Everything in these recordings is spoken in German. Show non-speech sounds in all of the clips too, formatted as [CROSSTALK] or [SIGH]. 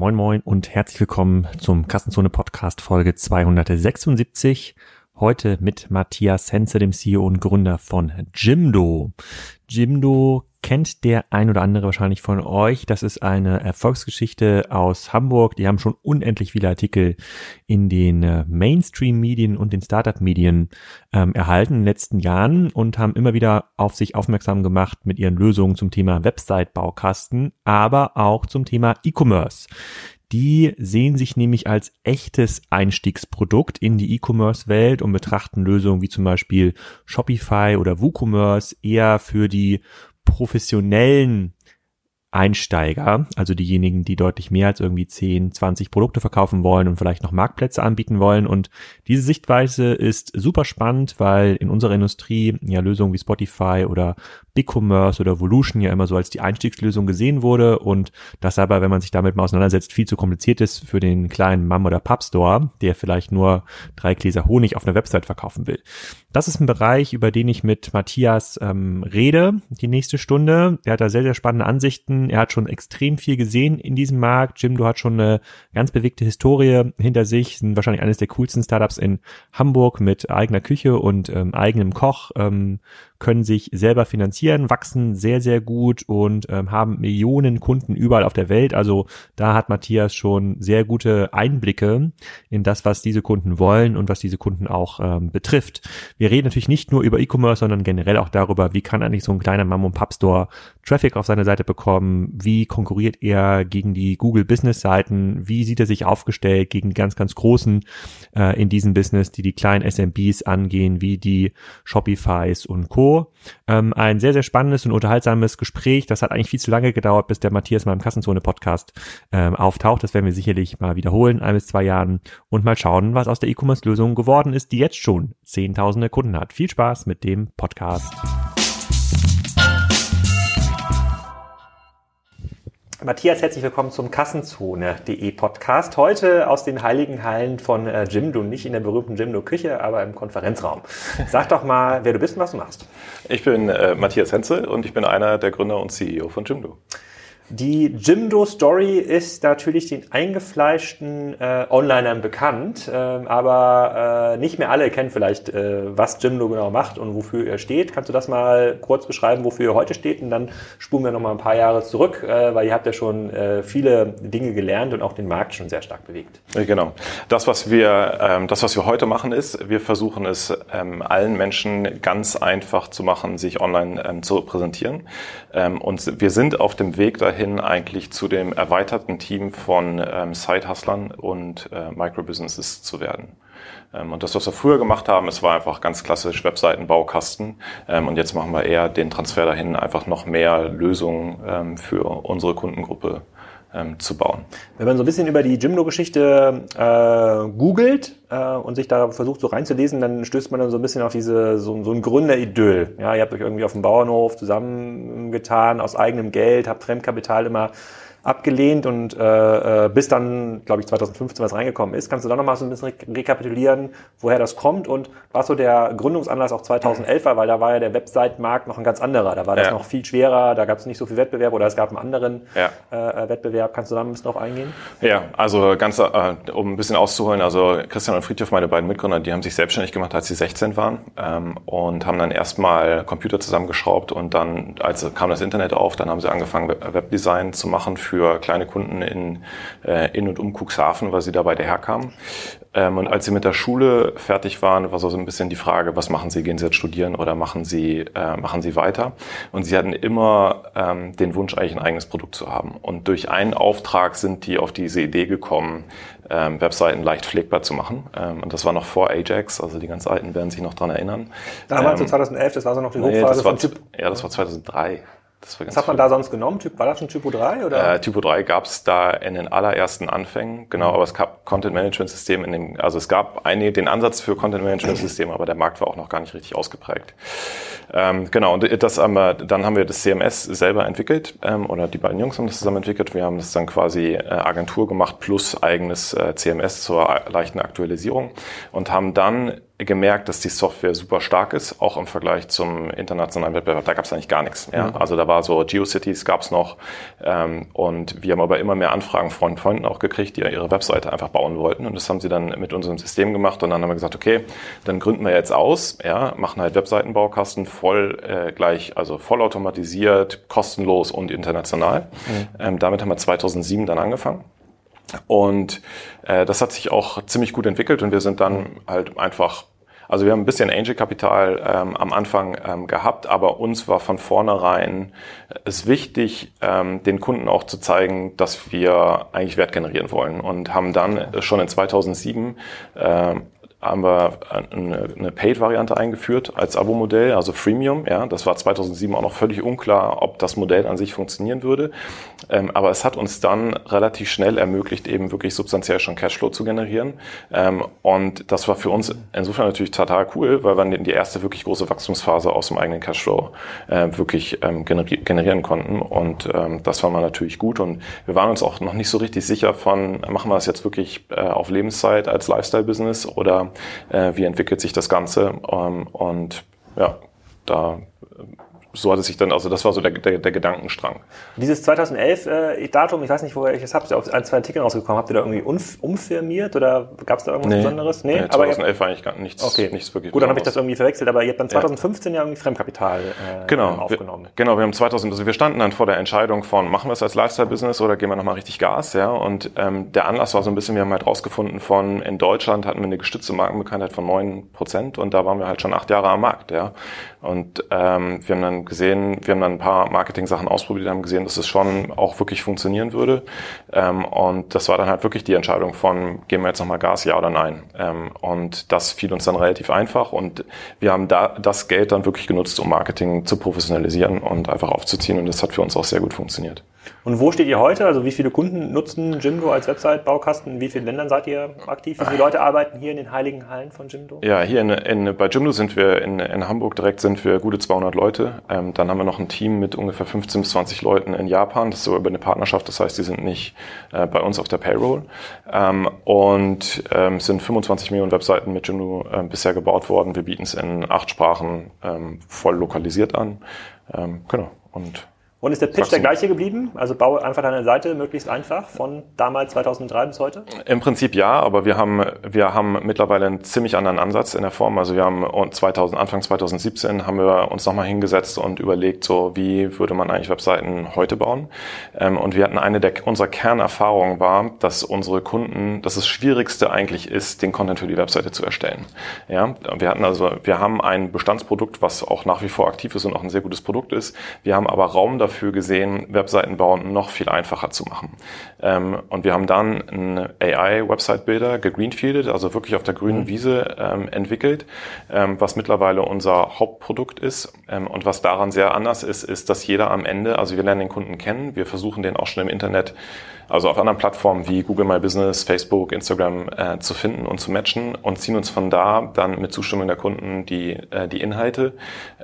moin moin und herzlich willkommen zum Kassenzone Podcast Folge 276. Heute mit Matthias Henze, dem CEO und Gründer von Jimdo. Jimdo kennt der ein oder andere wahrscheinlich von euch. Das ist eine Erfolgsgeschichte aus Hamburg. Die haben schon unendlich viele Artikel in den äh, Mainstream-Medien und den Startup-Medien ähm, erhalten in den letzten Jahren und haben immer wieder auf sich aufmerksam gemacht mit ihren Lösungen zum Thema Website-Baukasten, aber auch zum Thema E-Commerce. Die sehen sich nämlich als echtes Einstiegsprodukt in die E-Commerce-Welt und betrachten Lösungen wie zum Beispiel Shopify oder WooCommerce eher für die professionellen Einsteiger, also diejenigen, die deutlich mehr als irgendwie 10, 20 Produkte verkaufen wollen und vielleicht noch Marktplätze anbieten wollen. Und diese Sichtweise ist super spannend, weil in unserer Industrie ja Lösungen wie Spotify oder BigCommerce oder Volution ja immer so als die Einstiegslösung gesehen wurde und das aber, wenn man sich damit mal auseinandersetzt, viel zu kompliziert ist für den kleinen Mom- oder Pub-Store, der vielleicht nur drei Gläser Honig auf einer Website verkaufen will. Das ist ein Bereich, über den ich mit Matthias ähm, rede, die nächste Stunde. Er hat da sehr, sehr spannende Ansichten. Er hat schon extrem viel gesehen in diesem Markt. Jim, du hast schon eine ganz bewegte Historie hinter sich, sind wahrscheinlich eines der coolsten Startups in Hamburg mit eigener Küche und ähm, eigenem Koch. Ähm, können sich selber finanzieren, wachsen sehr, sehr gut und ähm, haben Millionen Kunden überall auf der Welt. Also da hat Matthias schon sehr gute Einblicke in das, was diese Kunden wollen und was diese Kunden auch ähm, betrifft. Wir reden natürlich nicht nur über E-Commerce, sondern generell auch darüber, wie kann eigentlich so ein kleiner Mom-und-Pub-Store Traffic auf seine Seite bekommen, wie konkurriert er gegen die Google Business Seiten, wie sieht er sich aufgestellt gegen die ganz, ganz großen äh, in diesem Business, die die kleinen SMBs angehen, wie die Shopifys und Co. Ähm, ein sehr, sehr spannendes und unterhaltsames Gespräch. Das hat eigentlich viel zu lange gedauert, bis der Matthias mal im Kassenzone-Podcast ähm, auftaucht. Das werden wir sicherlich mal wiederholen, ein bis zwei Jahren und mal schauen, was aus der E-Commerce-Lösung geworden ist, die jetzt schon zehntausende Kunden hat. Viel Spaß mit dem Podcast. Matthias, herzlich willkommen zum Kassenzone.de Podcast. Heute aus den heiligen Hallen von äh, Jimdo, nicht in der berühmten Jimdo Küche, aber im Konferenzraum. Sag doch mal, wer du bist und was du machst. Ich bin äh, Matthias Henze und ich bin einer der Gründer und CEO von Jimdo. Die Jimdo-Story ist natürlich den eingefleischten äh, Onlinern bekannt, äh, aber äh, nicht mehr alle kennen vielleicht, äh, was Jimdo genau macht und wofür er steht. Kannst du das mal kurz beschreiben, wofür ihr heute steht? Und dann spulen wir noch mal ein paar Jahre zurück, äh, weil ihr habt ja schon äh, viele Dinge gelernt und auch den Markt schon sehr stark bewegt. Genau. Das, was wir, ähm, das, was wir heute machen, ist, wir versuchen es ähm, allen Menschen ganz einfach zu machen, sich online ähm, zu präsentieren. Ähm, und wir sind auf dem Weg dahin, hin eigentlich zu dem erweiterten Team von ähm, Side-Hustlern und äh, Microbusinesses zu werden. Ähm, und das, was wir früher gemacht haben, es war einfach ganz klassisch Webseitenbaukasten. Ähm, und jetzt machen wir eher den Transfer dahin, einfach noch mehr Lösungen ähm, für unsere Kundengruppe ähm, zu bauen. Wenn man so ein bisschen über die Jimdo-Geschichte äh, googelt äh, und sich da versucht so reinzulesen, dann stößt man dann so ein bisschen auf diese so, so ein Gründeridyll. Ja, ihr habt euch irgendwie auf dem Bauernhof zusammengetan aus eigenem Geld, habt Fremdkapital immer abgelehnt und äh, äh bis dann, glaube ich, 2015 was reingekommen ist. Kannst du da nochmal so ein bisschen rekapitulieren, woher das kommt und was so der Gründungsanlass auch 2011 war, weil da war ja der Website-Markt noch ein ganz anderer. Da war das ja. noch viel schwerer, da gab es nicht so viel Wettbewerb oder es gab einen anderen ja. äh, Wettbewerb. Kannst du da ein bisschen drauf eingehen? Ja, also ganz, äh, um ein bisschen auszuholen, also Christian und Friedhof, meine beiden Mitgründer, die haben sich selbstständig gemacht, als sie 16 waren ähm, und haben dann erstmal Computer zusammengeschraubt und dann, als kam das Internet auf, dann haben sie angefangen, Webdesign zu machen für kleine Kunden in, äh, in und um Cuxhaven, weil sie da beide herkamen. Ähm, und als sie mit der Schule fertig waren, war so ein bisschen die Frage, was machen sie? Gehen sie jetzt studieren oder machen sie, äh, machen sie weiter? Und sie hatten immer ähm, den Wunsch, eigentlich ein eigenes Produkt zu haben. Und durch einen Auftrag sind die auf diese Idee gekommen, ähm, Webseiten leicht pflegbar zu machen. Ähm, und das war noch vor Ajax, also die ganz Alten werden sich noch dran erinnern. Damals, ähm, 2011, das war so noch die Hochphase nee, das war, von Typ. Ja, das war 2003. Das Was hat man da sonst genommen? Typ, war das schon Typo 3? Oder? Äh, Typo 3 gab es da in den allerersten Anfängen, genau, mhm. aber es gab Content Management System in dem, also es gab eine, den Ansatz für Content Management System, aber der Markt war auch noch gar nicht richtig ausgeprägt. Ähm, genau, und das haben wir, dann haben wir das CMS selber entwickelt, ähm, oder die beiden Jungs haben das zusammen entwickelt. Wir haben das dann quasi äh, Agentur gemacht plus eigenes äh, CMS zur leichten Aktualisierung und haben dann gemerkt, dass die Software super stark ist, auch im Vergleich zum internationalen Wettbewerb. Da gab es eigentlich gar nichts. Ja? Mhm. Also da war so GeoCities gab es noch ähm, und wir haben aber immer mehr Anfragen von Freunden auch gekriegt, die ihre Webseite einfach bauen wollten und das haben sie dann mit unserem System gemacht und dann haben wir gesagt, okay, dann gründen wir jetzt aus, ja, machen halt Webseitenbaukasten voll äh, gleich, also vollautomatisiert, kostenlos und international. Mhm. Ähm, damit haben wir 2007 dann angefangen. Und äh, das hat sich auch ziemlich gut entwickelt und wir sind dann halt einfach also wir haben ein bisschen Angel-Kapital ähm, am Anfang ähm, gehabt, aber uns war von vornherein es wichtig, ähm, den Kunden auch zu zeigen, dass wir eigentlich Wert generieren wollen und haben dann schon in 2007 ähm, haben wir eine, eine Paid-Variante eingeführt als Abo-Modell, also Freemium. Ja, das war 2007 auch noch völlig unklar, ob das Modell an sich funktionieren würde. Ähm, aber es hat uns dann relativ schnell ermöglicht, eben wirklich substanziell schon Cashflow zu generieren. Ähm, und das war für uns insofern natürlich total cool, weil wir die erste wirklich große Wachstumsphase aus dem eigenen Cashflow äh, wirklich ähm, generieren konnten. Und ähm, das war mal natürlich gut. Und wir waren uns auch noch nicht so richtig sicher von, machen wir das jetzt wirklich äh, auf Lebenszeit als Lifestyle-Business oder äh, wie entwickelt sich das Ganze. Ähm, und ja, da so hat es sich dann, also das war so der, der, der Gedankenstrang. Dieses 2011 äh, Datum, ich weiß nicht, woher ich es habe, ist auf ein, zwei Artikel rausgekommen. Habt ihr da irgendwie umfirmiert oder gab es da irgendwas nee, Besonderes? Nee, nee 2011 war eigentlich gar nichts, okay. nichts wirklich Gut, dann habe ich das irgendwie verwechselt, aber ihr habt dann 2015 ja, ja irgendwie Fremdkapital äh, genau, aufgenommen. Wir, genau, wir haben 2000, also wir standen dann vor der Entscheidung von, machen wir es als Lifestyle-Business oder gehen wir nochmal richtig Gas, ja, und ähm, der Anlass war so ein bisschen, wir haben halt rausgefunden von, in Deutschland hatten wir eine gestützte Markenbekanntheit von neun Prozent und da waren wir halt schon acht Jahre am Markt, ja, und ähm, wir haben dann gesehen, wir haben dann ein paar Marketing-Sachen ausprobiert, haben gesehen, dass es schon auch wirklich funktionieren würde. Ähm, und das war dann halt wirklich die Entscheidung von, geben wir jetzt nochmal Gas, ja oder nein. Ähm, und das fiel uns dann relativ einfach. Und wir haben da das Geld dann wirklich genutzt, um Marketing zu professionalisieren und einfach aufzuziehen. Und das hat für uns auch sehr gut funktioniert. Und wo steht ihr heute? Also wie viele Kunden nutzen Jimdo als Website-Baukasten? In wie vielen Ländern seid ihr aktiv? Wie viele Leute arbeiten hier in den heiligen Hallen von Jimdo? Ja, hier in, in, bei Jimdo sind wir in, in Hamburg direkt sind wir gute 200 Leute. Ähm, dann haben wir noch ein Team mit ungefähr 15 bis 20 Leuten in Japan. Das ist so über eine Partnerschaft. Das heißt, die sind nicht äh, bei uns auf der Payroll. Ähm, und ähm, sind 25 Millionen Webseiten mit Jimdo äh, bisher gebaut worden. Wir bieten es in acht Sprachen ähm, voll lokalisiert an. Ähm, genau. Und und ist der Pitch der gleiche geblieben? Also baue einfach deine Seite möglichst einfach von damals 2003 bis heute? Im Prinzip ja, aber wir haben, wir haben mittlerweile einen ziemlich anderen Ansatz in der Form. Also wir haben 2000, Anfang 2017 haben wir uns nochmal hingesetzt und überlegt, so wie würde man eigentlich Webseiten heute bauen? Ähm, und wir hatten eine der, unserer Kernerfahrungen war, dass unsere Kunden, dass das Schwierigste eigentlich ist, den Content für die Webseite zu erstellen. Ja, wir hatten also, wir haben ein Bestandsprodukt, was auch nach wie vor aktiv ist und auch ein sehr gutes Produkt ist. Wir haben aber Raum dafür, dafür gesehen, Webseiten bauen noch viel einfacher zu machen. Ähm, und wir haben dann einen AI-Website-Builder gegreenfieldet, also wirklich auf der grünen mhm. Wiese ähm, entwickelt, ähm, was mittlerweile unser Hauptprodukt ist. Und was daran sehr anders ist, ist, dass jeder am Ende, also wir lernen den Kunden kennen, wir versuchen den auch schon im Internet also auf anderen Plattformen wie Google My Business, Facebook, Instagram äh, zu finden und zu matchen und ziehen uns von da dann mit Zustimmung der Kunden die, äh, die Inhalte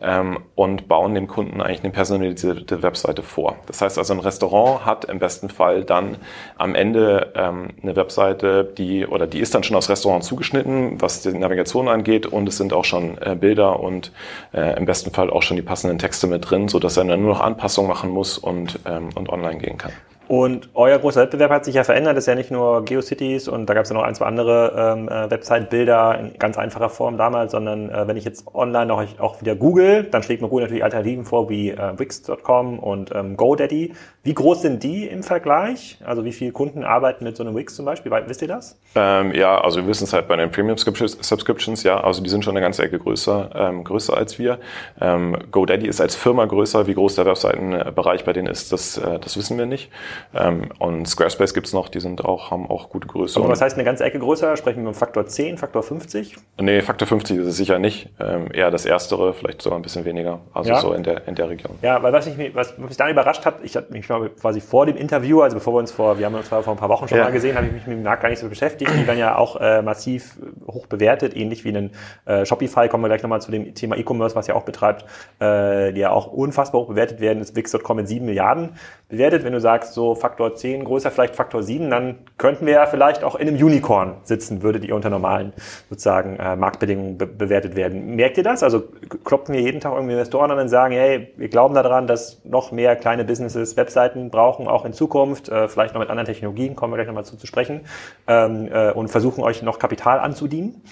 ähm, und bauen dem Kunden eigentlich eine personalisierte Webseite vor. Das heißt also, ein Restaurant hat im besten Fall dann am Ende ähm, eine Webseite, die oder die ist dann schon aufs Restaurant zugeschnitten, was die Navigation angeht und es sind auch schon äh, Bilder und äh, im besten Fall auch schon die passenden Texte mit drin, so dass er dann nur noch Anpassungen machen muss und, ähm, und online gehen kann. Und euer großer Wettbewerb hat sich ja verändert. Das ist ja nicht nur GeoCities und da gab es ja noch ein, zwei andere ähm, äh, Website-Bilder in ganz einfacher Form damals, sondern äh, wenn ich jetzt online auch, auch wieder google, dann schlägt mir Google natürlich Alternativen vor wie äh, Wix.com und ähm, GoDaddy. Wie groß sind die im Vergleich? Also wie viele Kunden arbeiten mit so einem Wix zum Beispiel? Wisst ihr das? Ähm, ja, also wir wissen es halt bei den Premium Subscriptions, ja. Also die sind schon eine ganze Ecke größer, ähm, größer als wir. Ähm, GoDaddy ist als Firma größer. Wie groß der Webseitenbereich bei denen ist, das, äh, das wissen wir nicht. Ähm, und Squarespace gibt's noch, die sind auch, haben auch gute Größe. Aber was heißt eine ganze Ecke größer? Sprechen wir um Faktor 10, Faktor 50? Nee, Faktor 50 ist es sicher nicht. Ähm, eher das Erstere, vielleicht sogar ein bisschen weniger. Also ja. so in der, in der Region. Ja, weil was, ich, was mich dann überrascht hat, ich habe mich mal quasi vor dem Interview, also bevor wir uns vor, wir haben uns vor ein paar Wochen schon ja. mal gesehen, habe ich mich mit dem Markt gar nicht so beschäftigt. Die werden ja auch äh, massiv hoch bewertet, ähnlich wie ein äh, Shopify. Kommen wir gleich nochmal zu dem Thema E-Commerce, was ja auch betreibt, äh, die ja auch unfassbar hoch bewertet werden. Das Wix.com mit 7 Milliarden bewertet. Wenn du sagst, so Faktor 10, größer vielleicht Faktor 7, dann könnten wir ja vielleicht auch in einem Unicorn sitzen, würdet ihr unter normalen sozusagen äh, Marktbedingungen be bewertet werden. Merkt ihr das? Also klopfen wir jeden Tag irgendwie Investoren an und sagen, hey, wir glauben daran, dass noch mehr kleine Businesses Webseiten brauchen, auch in Zukunft, äh, vielleicht noch mit anderen Technologien, kommen wir gleich nochmal zu, zu sprechen, ähm, äh, und versuchen euch noch Kapital anzudienen?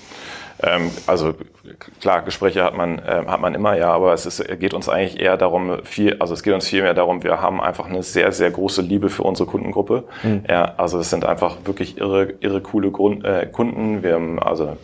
Ähm, also klar, Gespräche hat man, äh, hat man immer, ja, aber es ist, geht uns eigentlich eher darum, viel, also es geht uns viel mehr darum, wir haben einfach eine sehr, sehr große Liebe für unsere Kundengruppe. Mhm. Ja, also es sind einfach wirklich irre, irre coole Grund, äh, Kunden. Wir haben also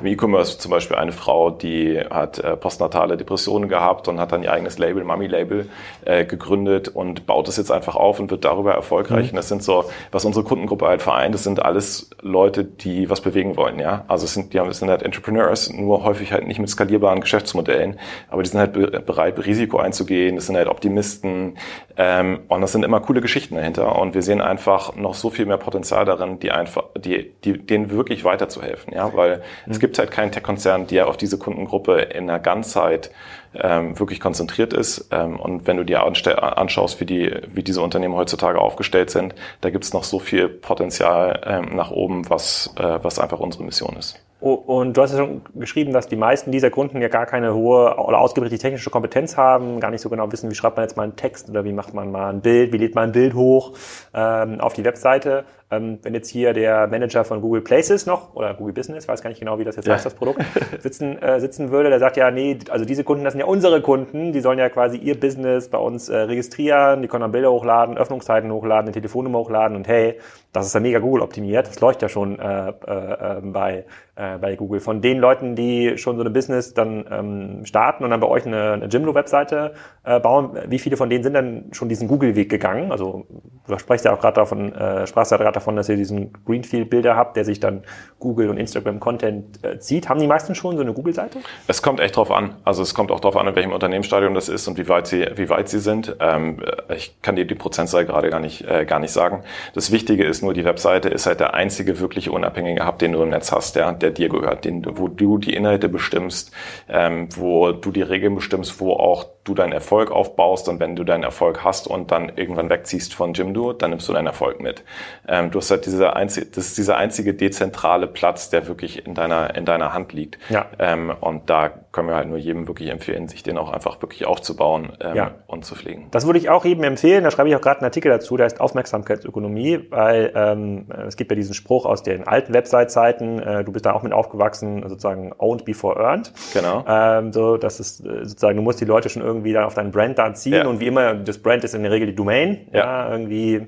im E-Commerce zum Beispiel eine Frau, die hat äh, postnatale Depressionen gehabt und hat dann ihr eigenes Label, Mami-Label, äh, gegründet und baut es jetzt einfach auf und wird darüber erfolgreich. Mhm. Und das sind so, was unsere Kundengruppe halt vereint, das sind alles Leute, die was bewegen wollen, ja. Also es sind, die haben, es sind halt Entrepreneurs, nur häufig halt nicht mit skalierbaren Geschäftsmodellen, aber die sind halt bereit, Risiko einzugehen, das sind halt Optimisten ähm, und das sind immer coole Geschichten dahinter und wir sehen einfach noch so viel mehr Potenzial darin, die einfach, die, die, denen wirklich weiterzuhelfen, ja, weil mhm. es gibt halt keinen Tech-Konzern, der auf diese Kundengruppe in der Ganzheit ähm, wirklich konzentriert ist. Ähm, und wenn du dir anschaust, wie, die, wie diese Unternehmen heutzutage aufgestellt sind, da gibt es noch so viel Potenzial ähm, nach oben, was, äh, was einfach unsere Mission ist. Und du hast ja schon geschrieben, dass die meisten dieser Kunden ja gar keine hohe oder ausgebildete technische Kompetenz haben, gar nicht so genau wissen, wie schreibt man jetzt mal einen Text oder wie macht man mal ein Bild, wie lädt man ein Bild hoch ähm, auf die Webseite. Ähm, wenn jetzt hier der Manager von Google Places noch oder Google Business, weiß gar nicht genau, wie das jetzt ja. heißt, das Produkt, sitzen, äh, sitzen würde, der sagt ja, nee, also diese Kunden, das sind ja unsere Kunden, die sollen ja quasi ihr Business bei uns äh, registrieren, die können dann Bilder hochladen, Öffnungszeiten hochladen, eine Telefonnummer hochladen und hey, das ist ja mega Google optimiert, das leuchtet ja schon äh, äh, bei, äh, bei Google. Von den Leuten, die schon so eine Business dann ähm, starten und dann bei euch eine, eine Jimdo-Webseite äh, bauen, wie viele von denen sind dann schon diesen Google-Weg gegangen? Also du sprichst ja auch gerade davon, äh, sprachst ja gerade davon, dass ihr diesen Greenfield-Bilder habt, der sich dann Google und Instagram-Content äh, zieht. Haben die meisten schon so eine Google-Seite? Es kommt echt drauf an. Also es kommt auch drauf an, in welchem Unternehmensstadium das ist und wie weit sie, wie weit sie sind. Ähm, ich kann dir die Prozentzahl gerade gar nicht, äh, gar nicht sagen. Das Wichtige ist nur, die Webseite ist halt der einzige wirklich unabhängige Hub, den du im Netz hast, der, der dir gehört, den, wo du die Inhalte bestimmst, ähm, wo du die Regeln bestimmst, wo auch du deinen Erfolg aufbaust und wenn du deinen Erfolg hast und dann irgendwann wegziehst von Jimdo, dann nimmst du deinen Erfolg mit. Ähm, du hast halt diese einzige, das ist dieser einzige dezentrale Platz, der wirklich in deiner, in deiner Hand liegt. Ja. Ähm, und da können wir halt nur jedem wirklich empfehlen, sich den auch einfach wirklich aufzubauen ähm, ja. und zu pflegen. Das würde ich auch jedem empfehlen. Da schreibe ich auch gerade einen Artikel dazu, der heißt Aufmerksamkeitsökonomie, weil ähm, es gibt ja diesen Spruch aus den alten Website-Zeiten, äh, du bist da auch mit aufgewachsen, sozusagen owned before earned. Genau. Ähm, so, das ist äh, sozusagen, du musst die Leute schon irgendwie dann auf deinen Brand da ziehen ja. und wie immer, das Brand ist in der Regel die Domain, ja, ja irgendwie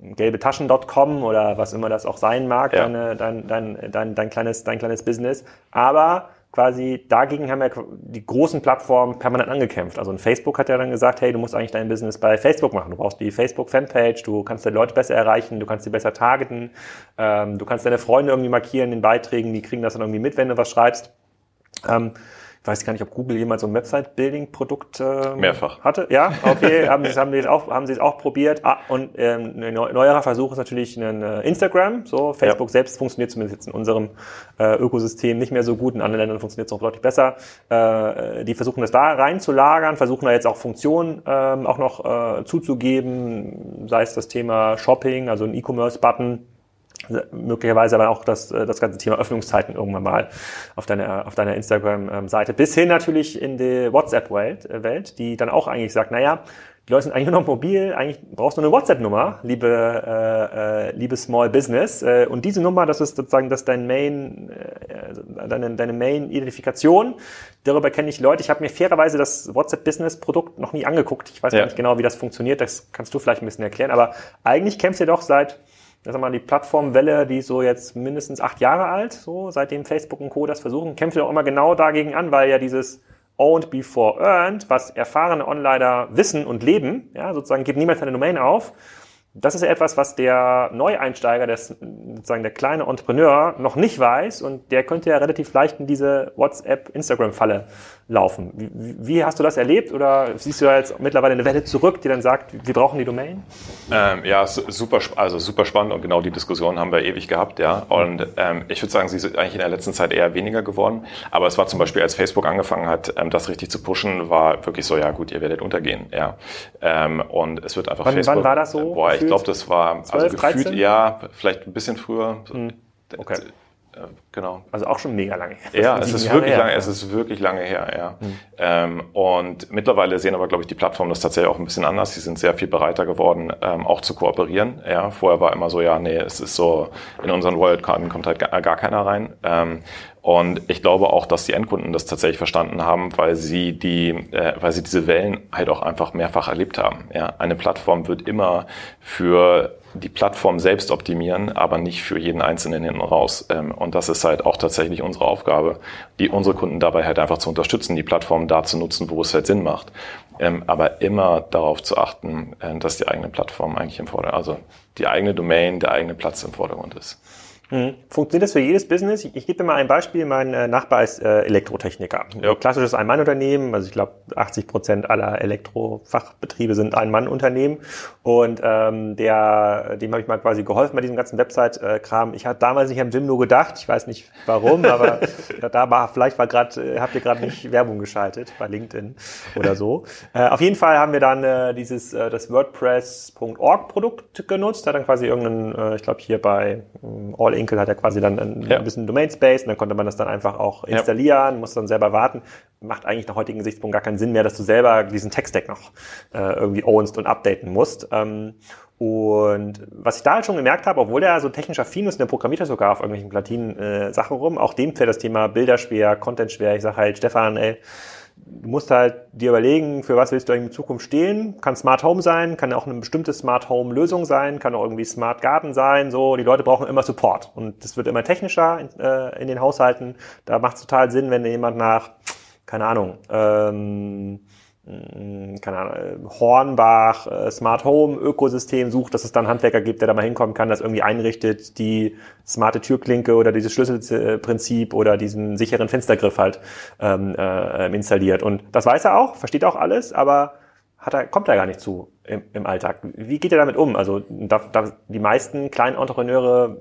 gelbetaschen.com oder was immer das auch sein mag, ja. deine, dein, dein, dein, dein, kleines, dein kleines Business. Aber quasi dagegen haben ja die großen Plattformen permanent angekämpft. Also Facebook hat ja dann gesagt, hey, du musst eigentlich dein Business bei Facebook machen. Du brauchst die Facebook-Fanpage, du kannst die Leute besser erreichen, du kannst sie besser targeten, ähm, du kannst deine Freunde irgendwie markieren in Beiträgen, die kriegen das dann irgendwie mit, wenn du was schreibst. Ähm, weiß gar nicht, ob Google jemals so ein Website-Building-Produkt ähm, mehrfach hatte. Ja, okay, [LAUGHS] haben sie haben es auch haben sie es auch probiert. Ah, und ähm, ein neuerer Versuch ist natürlich ein äh, Instagram. So Facebook ja. selbst funktioniert zumindest jetzt in unserem äh, Ökosystem nicht mehr so gut. In anderen Ländern funktioniert es noch deutlich besser. Äh, die versuchen das da reinzulagern, versuchen da jetzt auch Funktionen ähm, auch noch äh, zuzugeben, sei es das Thema Shopping, also ein E-Commerce-Button möglicherweise aber auch das, äh, das ganze Thema Öffnungszeiten irgendwann mal auf deiner, auf deiner Instagram-Seite. Bis hin natürlich in die WhatsApp-Welt, äh, Welt, die dann auch eigentlich sagt, naja, die Leute sind eigentlich nur noch mobil, eigentlich brauchst du eine WhatsApp-Nummer, liebe, äh, äh, liebe Small Business. Äh, und diese Nummer, das ist sozusagen das dein Main, äh, deine, deine Main-Identifikation. Darüber kenne ich Leute. Ich habe mir fairerweise das WhatsApp-Business-Produkt noch nie angeguckt. Ich weiß ja. nicht genau, wie das funktioniert. Das kannst du vielleicht ein bisschen erklären. Aber eigentlich kämpfst du doch seit das ist mal die Plattformwelle, die ist so jetzt mindestens acht Jahre alt, so seitdem Facebook und Co. das versuchen, kämpft auch immer genau dagegen an, weil ja dieses Owned Before Earned, was erfahrene Onliner wissen und leben, ja, sozusagen gibt niemals eine Domain auf. Das ist ja etwas, was der Neueinsteiger, der, sozusagen der kleine Entrepreneur noch nicht weiß und der könnte ja relativ leicht in diese WhatsApp-Instagram-Falle laufen. Wie, wie, hast du das erlebt oder siehst du da jetzt mittlerweile eine Welle zurück, die dann sagt, wir brauchen die Domain? Ähm, ja, super, also super spannend und genau die Diskussion haben wir ewig gehabt, ja. Und ähm, ich würde sagen, sie sind eigentlich in der letzten Zeit eher weniger geworden. Aber es war zum Beispiel, als Facebook angefangen hat, ähm, das richtig zu pushen, war wirklich so, ja gut, ihr werdet untergehen, ja. Ähm, und es wird einfach wann, Facebook. Wann war das so? Boah, ich glaube, das war 12, also gefühlt 13? ja, vielleicht ein bisschen früher. Hm. Okay genau. Also auch schon mega lange her. Ja, es ist Jahre wirklich her. lange, es ist wirklich lange her, ja. Mhm. Ähm, und mittlerweile sehen aber, glaube ich, die Plattformen das tatsächlich auch ein bisschen anders. Sie sind sehr viel bereiter geworden, ähm, auch zu kooperieren. Ja, vorher war immer so, ja, nee, es ist so, in unseren Wildcarden kommt halt gar, gar keiner rein. Ähm, und ich glaube auch, dass die Endkunden das tatsächlich verstanden haben, weil sie die, äh, weil sie diese Wellen halt auch einfach mehrfach erlebt haben. Ja, eine Plattform wird immer für die Plattform selbst optimieren, aber nicht für jeden Einzelnen hinten raus. Ähm, und das ist halt auch tatsächlich unsere Aufgabe, die unsere Kunden dabei halt einfach zu unterstützen, die Plattform da zu nutzen, wo es halt Sinn macht. Ähm, aber immer darauf zu achten, äh, dass die eigene Plattform eigentlich im Vordergrund, also die eigene Domain, der eigene Platz im Vordergrund ist. Mhm. Funktioniert das für jedes Business? Ich, ich gebe dir mal ein Beispiel. Mein äh, Nachbar ist äh, Elektrotechniker. Ja. Klassisches Ein-Mann-Unternehmen. Also ich glaube, 80 Prozent aller Elektrofachbetriebe sind Ein-Mann-Unternehmen. Und ähm, der, dem habe ich mal quasi geholfen bei diesem ganzen Website-Kram. Ich hatte damals nicht am Gym nur gedacht. Ich weiß nicht warum, aber [LAUGHS] da war vielleicht war gerade, äh, habt ihr gerade nicht Werbung geschaltet bei LinkedIn oder so. Äh, auf jeden Fall haben wir dann äh, dieses äh, das WordPress.org Produkt genutzt. Hat dann quasi irgendeinen, äh, ich glaube hier bei äh, All Inkel hat er quasi dann ein, ja. bisschen Domain Space und dann konnte man das dann einfach auch installieren, ja. muss dann selber warten. Macht eigentlich nach heutigen Gesichtspunkt gar keinen Sinn mehr, dass du selber diesen Tech-Stack noch äh, irgendwie ownst und updaten musst. Ähm, und was ich da halt schon gemerkt habe, obwohl der so technisch affin ist, der programmiert ja sogar auf irgendwelchen Platinen äh, Sachen rum, auch dem fällt das Thema Bilder schwer, Content schwer. Ich sage halt, Stefan, ey, du musst halt dir überlegen, für was willst du in Zukunft stehen. Kann Smart Home sein, kann auch eine bestimmte Smart Home Lösung sein, kann auch irgendwie Smart Garden sein. So, die Leute brauchen immer Support und das wird immer technischer in, äh, in den Haushalten. Da macht es total Sinn, wenn jemand nach, keine Ahnung, ähm, hm, keine Ahnung, äh, Hornbach, äh, Smart Home Ökosystem sucht, dass es dann Handwerker gibt, der da mal hinkommen kann, das irgendwie einrichtet, die smarte Türklinke oder dieses Schlüsselprinzip oder diesen sicheren Fenstergriff halt ähm, äh, installiert. Und das weiß er auch, versteht auch alles, aber hat er, kommt er gar nicht zu im, im Alltag. Wie geht er damit um? Also da, da, die meisten kleinen Entrepreneure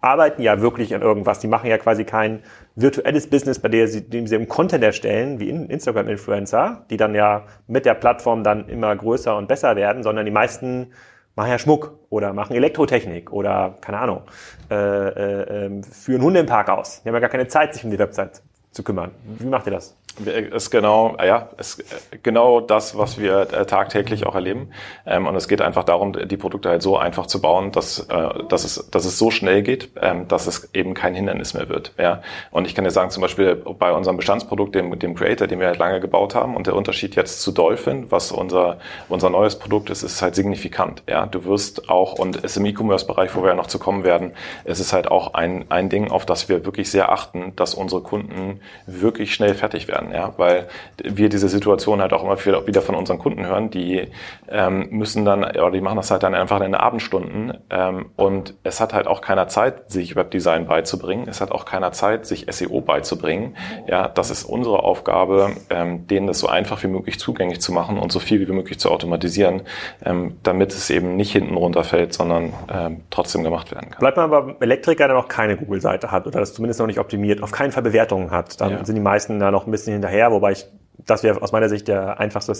arbeiten ja wirklich an irgendwas. Die machen ja quasi kein virtuelles Business, bei dem sie, dem sie im Content erstellen, wie Instagram-Influencer, die dann ja mit der Plattform dann immer größer und besser werden, sondern die meisten machen ja Schmuck oder machen Elektrotechnik oder, keine Ahnung, äh, äh, ähm, führen Hunde im Park aus. Die haben ja gar keine Zeit, sich um die Website zu kümmern. Wie macht ihr das? Ist genau, ja, ist genau das, was wir äh, tagtäglich auch erleben. Ähm, und es geht einfach darum, die Produkte halt so einfach zu bauen, dass, äh, dass, es, dass es so schnell geht, ähm, dass es eben kein Hindernis mehr wird. Ja. Und ich kann dir sagen, zum Beispiel bei unserem Bestandsprodukt, dem, dem Creator, den wir halt lange gebaut haben, und der Unterschied jetzt zu Dolphin, was unser, unser neues Produkt ist, ist halt signifikant. Ja. Du wirst auch, und es im E-Commerce-Bereich, wo wir ja noch zu kommen werden, es ist halt auch ein, ein Ding, auf das wir wirklich sehr achten, dass unsere Kunden wirklich schnell fertig werden ja, weil wir diese Situation halt auch immer wieder von unseren Kunden hören, die ähm, müssen dann, oder die machen das halt dann einfach in den Abendstunden ähm, und es hat halt auch keiner Zeit, sich Webdesign beizubringen, es hat auch keiner Zeit, sich SEO beizubringen. Ja, das ist unsere Aufgabe, ähm, denen das so einfach wie möglich zugänglich zu machen und so viel wie möglich zu automatisieren, ähm, damit es eben nicht hinten runterfällt, sondern ähm, trotzdem gemacht werden kann. Bleibt man aber Elektriker, der noch keine Google-Seite hat oder das zumindest noch nicht optimiert, auf keinen Fall Bewertungen hat, dann ja. sind die meisten da noch ein bisschen hinterher, wobei ich das wäre aus meiner Sicht der einfachste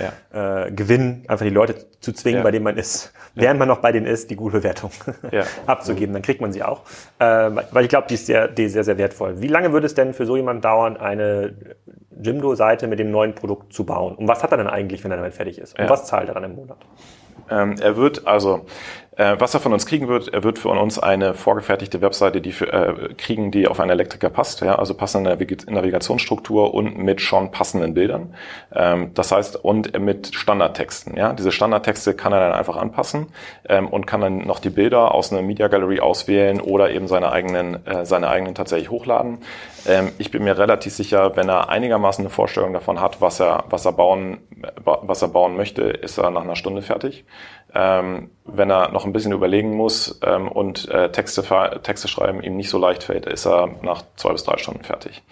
ja. äh, Gewinn, einfach die Leute zu zwingen, ja. bei denen man ist, während man noch bei denen ist, die gute Bewertung [LAUGHS] abzugeben. Dann kriegt man sie auch. Äh, weil ich glaube, die ist sehr, die ist sehr, sehr wertvoll. Wie lange würde es denn für so jemanden dauern, eine Jimdo-Seite mit dem neuen Produkt zu bauen? Und was hat er denn eigentlich, wenn er damit fertig ist? Und was zahlt er dann im Monat? Ähm, er wird also äh, was er von uns kriegen wird, er wird von uns eine vorgefertigte Webseite die für, äh, kriegen, die auf einen Elektriker passt, ja, also passende Navig Navigationsstruktur und mit schon passenden Bildern. Ähm, das heißt, und mit Standardtexten. Ja. Diese Standardtexte kann er dann einfach anpassen ähm, und kann dann noch die Bilder aus einer Media Gallery auswählen oder eben seine eigenen, äh, seine eigenen tatsächlich hochladen. Ähm, ich bin mir relativ sicher, wenn er einigermaßen eine Vorstellung davon hat, was er, was er bauen, was er bauen möchte, ist er nach einer Stunde fertig. Ähm, wenn er noch ein bisschen überlegen muss ähm, und äh, Texte, Texte schreiben ihm nicht so leicht fällt, ist er nach zwei bis drei Stunden fertig.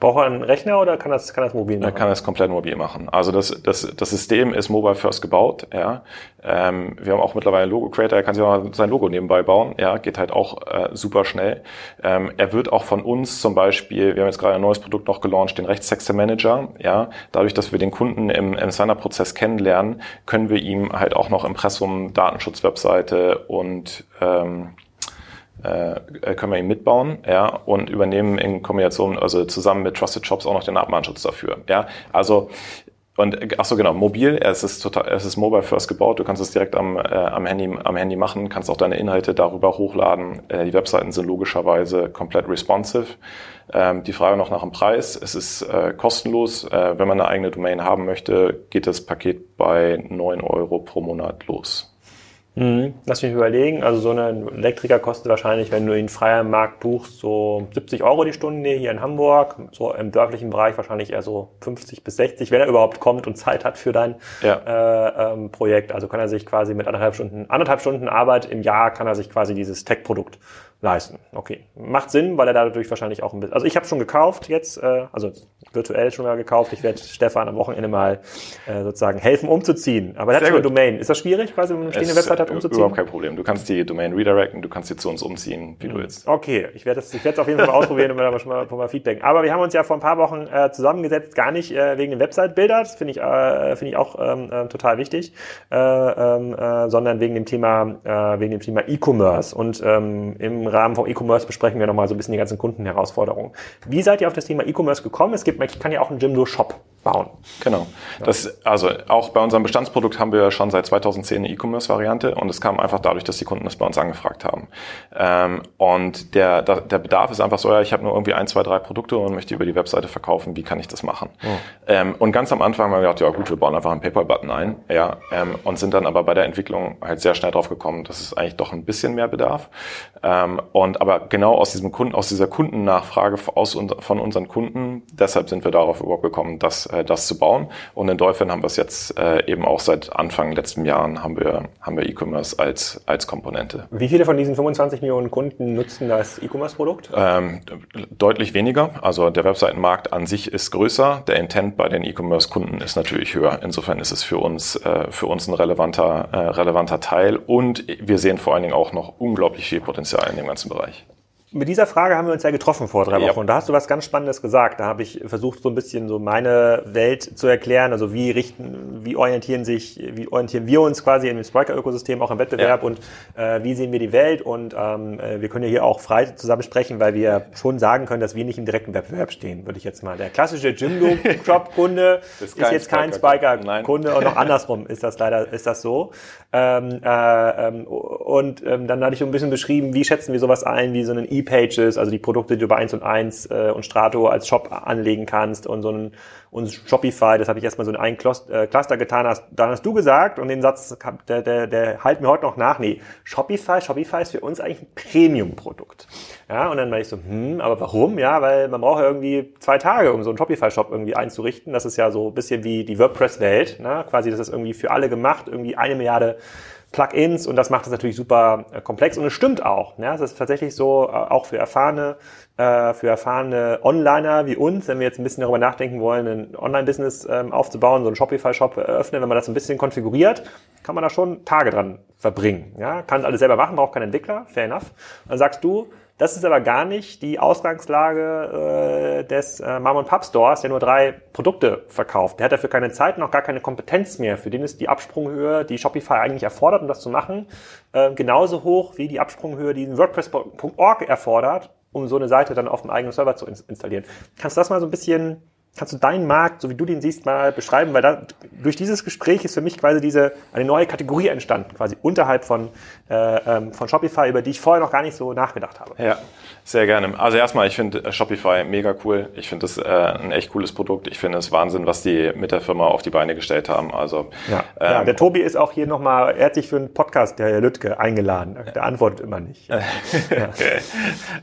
Braucht er einen Rechner oder kann das, kann das mobil machen? Er kann das komplett mobil machen. Also das, das, das System ist mobile first gebaut, ja. Ähm, wir haben auch mittlerweile einen Logo Creator, er kann sich auch sein Logo nebenbei bauen, ja, geht halt auch äh, super schnell. Ähm, er wird auch von uns zum Beispiel, wir haben jetzt gerade ein neues Produkt noch gelauncht, den Rechtstexte Manager, ja. Dadurch, dass wir den Kunden im, im Signer-Prozess kennenlernen, können wir ihm halt auch noch Impressum, Datenschutz-Webseite und ähm, äh, können wir ihn mitbauen, ja, und übernehmen in Kombination, also zusammen mit Trusted Shops auch noch den Abmahnschutz dafür, ja. Also und ach so genau, mobil, es ist total, es ist mobile first gebaut. Du kannst es direkt am, äh, am Handy, am Handy machen, kannst auch deine Inhalte darüber hochladen. Äh, die Webseiten sind logischerweise komplett responsive. Ähm, die Frage noch nach dem Preis: Es ist äh, kostenlos. Äh, wenn man eine eigene Domain haben möchte, geht das Paket bei neun Euro pro Monat los. Mhm. Lass mich überlegen. Also so ein Elektriker kostet wahrscheinlich, wenn du ihn frei am Markt buchst, so 70 Euro die Stunde hier in Hamburg. So im dörflichen Bereich wahrscheinlich eher so 50 bis 60, wenn er überhaupt kommt und Zeit hat für dein ja. äh, ähm, Projekt. Also kann er sich quasi mit anderthalb Stunden, anderthalb Stunden Arbeit im Jahr kann er sich quasi dieses Tech-Produkt leisten. Okay, macht Sinn, weil er dadurch wahrscheinlich auch ein bisschen. Also ich habe schon gekauft jetzt, äh, also virtuell schon mal gekauft. Ich werde Stefan am Wochenende mal äh, sozusagen helfen, umzuziehen. Aber er hat schon eine Domain. Ist das schwierig, quasi, wenn man eine stehende Website hat, umzuziehen? Überhaupt kein Problem. Du kannst die Domain redirecten, du kannst sie zu uns umziehen, wie mhm. du willst. Okay, ich werde es ich werde auf jeden Fall mal ausprobieren und mir da schon mal, mal Feedback. Aber wir haben uns ja vor ein paar Wochen äh, zusammengesetzt, gar nicht äh, wegen den Website-Bilder, das finde ich, äh, finde ich auch ähm, äh, total wichtig, äh, ähm, äh, sondern wegen dem Thema, äh, wegen dem Thema E-Commerce. Und ähm, im Rahmen von E-Commerce besprechen wir nochmal so ein bisschen die ganzen Kundenherausforderungen. Wie seid ihr auf das Thema E-Commerce gekommen? Es gibt, ich kann ja auch einen Jimdo Shop bauen. Genau. Das, also auch bei unserem Bestandsprodukt haben wir schon seit 2010 eine E-Commerce-Variante und es kam einfach dadurch, dass die Kunden das bei uns angefragt haben. Ähm, und der, der Bedarf ist einfach so, ja, ich habe nur irgendwie ein, zwei, drei Produkte und möchte über die Webseite verkaufen, wie kann ich das machen? Oh. Ähm, und ganz am Anfang haben wir gedacht, ja gut, wir bauen einfach einen PayPal-Button ein, ja, ähm, und sind dann aber bei der Entwicklung halt sehr schnell drauf gekommen, dass es eigentlich doch ein bisschen mehr bedarf. Ähm, und aber genau aus diesem Kunden, aus dieser Kundennachfrage aus, von unseren Kunden, deshalb sind wir darauf überhaupt gekommen, dass äh, das zu bauen. Und in Dolphin haben wir es jetzt äh, eben auch seit Anfang letzten Jahren haben wir haben wir E-Commerce als als Komponente. Wie viele von diesen 25 Millionen Kunden nutzen das E-Commerce-Produkt? Ähm, deutlich weniger. Also der Webseitenmarkt an sich ist größer. Der Intent bei den E-Commerce-Kunden ist natürlich höher. Insofern ist es für uns äh, für uns ein relevanter äh, relevanter Teil. Und wir sehen vor allen Dingen auch noch unglaublich viel Potenzial in dem ganzen Bereich. Mit dieser Frage haben wir uns ja getroffen vor drei Wochen. Ja. Und da hast du was ganz Spannendes gesagt. Da habe ich versucht, so ein bisschen so meine Welt zu erklären. Also wie richten, wie orientieren sich, wie orientieren wir uns quasi im Spriker-Ökosystem, auch im Wettbewerb ja. und äh, wie sehen wir die Welt? Und ähm, äh, wir können ja hier auch frei zusammen sprechen, weil wir schon sagen können, dass wir nicht im direkten Wettbewerb stehen, würde ich jetzt mal. Der klassische Jimdo-Shop-Kunde [LAUGHS] ist, ist jetzt kein Spiker-Kunde und auch [LAUGHS] andersrum ist das leider, ist das so. Ähm, äh, ähm, und ähm, dann hatte ich so ein bisschen beschrieben, wie schätzen wir sowas ein, wie so einen E-Pages, also die Produkte, die du bei 1 und 1 äh, und Strato als Shop anlegen kannst und so ein und Shopify, das habe ich erstmal so in einen äh, Cluster getan, hast, dann hast du gesagt und den Satz, der, der, der halt mir heute noch nach, nee, Shopify, Shopify ist für uns eigentlich ein Premium-Produkt. Ja, und dann war ich so, hm, aber warum? Ja, weil man braucht ja irgendwie zwei Tage, um so einen Shopify-Shop irgendwie einzurichten. Das ist ja so ein bisschen wie die WordPress-Welt, ne? quasi das ist irgendwie für alle gemacht, irgendwie eine Milliarde Plugins und das macht es natürlich super äh, komplex und es stimmt auch. Ja, es ist tatsächlich so, äh, auch für erfahrene, äh, für erfahrene Onliner wie uns, wenn wir jetzt ein bisschen darüber nachdenken wollen, ein Online-Business ähm, aufzubauen, so einen Shopify-Shop eröffnen, wenn man das ein bisschen konfiguriert, kann man da schon Tage dran verbringen. Ja, kann alles selber machen, braucht keinen Entwickler, fair enough. dann sagst du, das ist aber gar nicht die Ausgangslage äh, des äh, Mom Pub Stores, der nur drei Produkte verkauft. Der hat dafür keine Zeit, noch gar keine Kompetenz mehr. Für den ist die Absprunghöhe, die Shopify eigentlich erfordert, um das zu machen, äh, genauso hoch wie die Absprunghöhe, die WordPress.org erfordert, um so eine Seite dann auf dem eigenen Server zu installieren. Kannst du das mal so ein bisschen Kannst du deinen Markt, so wie du den siehst, mal beschreiben? Weil da, durch dieses Gespräch ist für mich quasi diese eine neue Kategorie entstanden, quasi unterhalb von, äh, ähm, von Shopify, über die ich vorher noch gar nicht so nachgedacht habe. Ja, sehr gerne. Also erstmal, ich finde äh, Shopify mega cool. Ich finde das äh, ein echt cooles Produkt. Ich finde es Wahnsinn, was die mit der Firma auf die Beine gestellt haben. Also ja, ähm, ja der Tobi ist auch hier nochmal, er hat sich für einen Podcast, der Herr Lüttke, eingeladen. Der antwortet immer nicht. [LAUGHS] ja,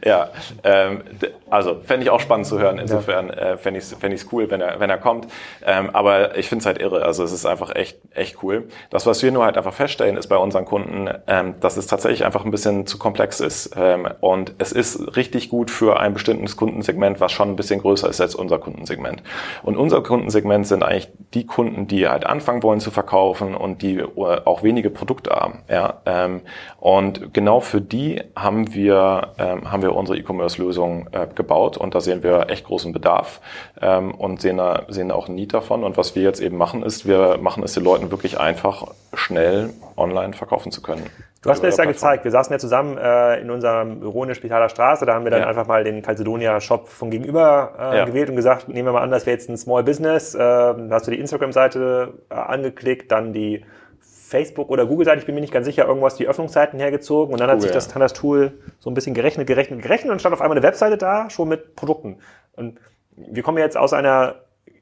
ja ähm, also fände ich auch spannend zu hören. Insofern äh, fände ich es cool, wenn er, wenn er kommt. Ähm, aber ich finde es halt irre. Also es ist einfach echt, echt cool. Das, was wir nur halt einfach feststellen, ist bei unseren Kunden, ähm, dass es tatsächlich einfach ein bisschen zu komplex ist. Ähm, und es ist richtig gut für ein bestimmtes Kundensegment, was schon ein bisschen größer ist als unser Kundensegment. Und unser Kundensegment sind eigentlich die Kunden, die halt anfangen wollen zu verkaufen und die äh, auch wenige Produkte haben. Ja, ähm, und genau für die haben wir, ähm, haben wir unsere E-Commerce-Lösung äh, gebaut und da sehen wir echt großen Bedarf ähm, und sehen, da, sehen auch ein Need davon. Und was wir jetzt eben machen, ist, wir machen es den Leuten wirklich einfach, schnell online verkaufen zu können. Du hast mir das ja gezeigt. Wir saßen ja zusammen äh, in unserem Büro in der Spitaler Straße. Da haben wir dann ja. einfach mal den Calcedonia-Shop von gegenüber äh, ja. gewählt und gesagt, nehmen wir mal an, das wäre jetzt ein Small Business. Äh, da hast du die Instagram-Seite äh, angeklickt, dann die Facebook- oder Google-Seite, ich bin mir nicht ganz sicher, irgendwas die Öffnungszeiten hergezogen und dann Google, hat sich das, ja. das Tool so ein bisschen gerechnet, gerechnet, gerechnet und stand auf einmal eine Webseite da, schon mit Produkten. Und wir kommen jetzt aus einer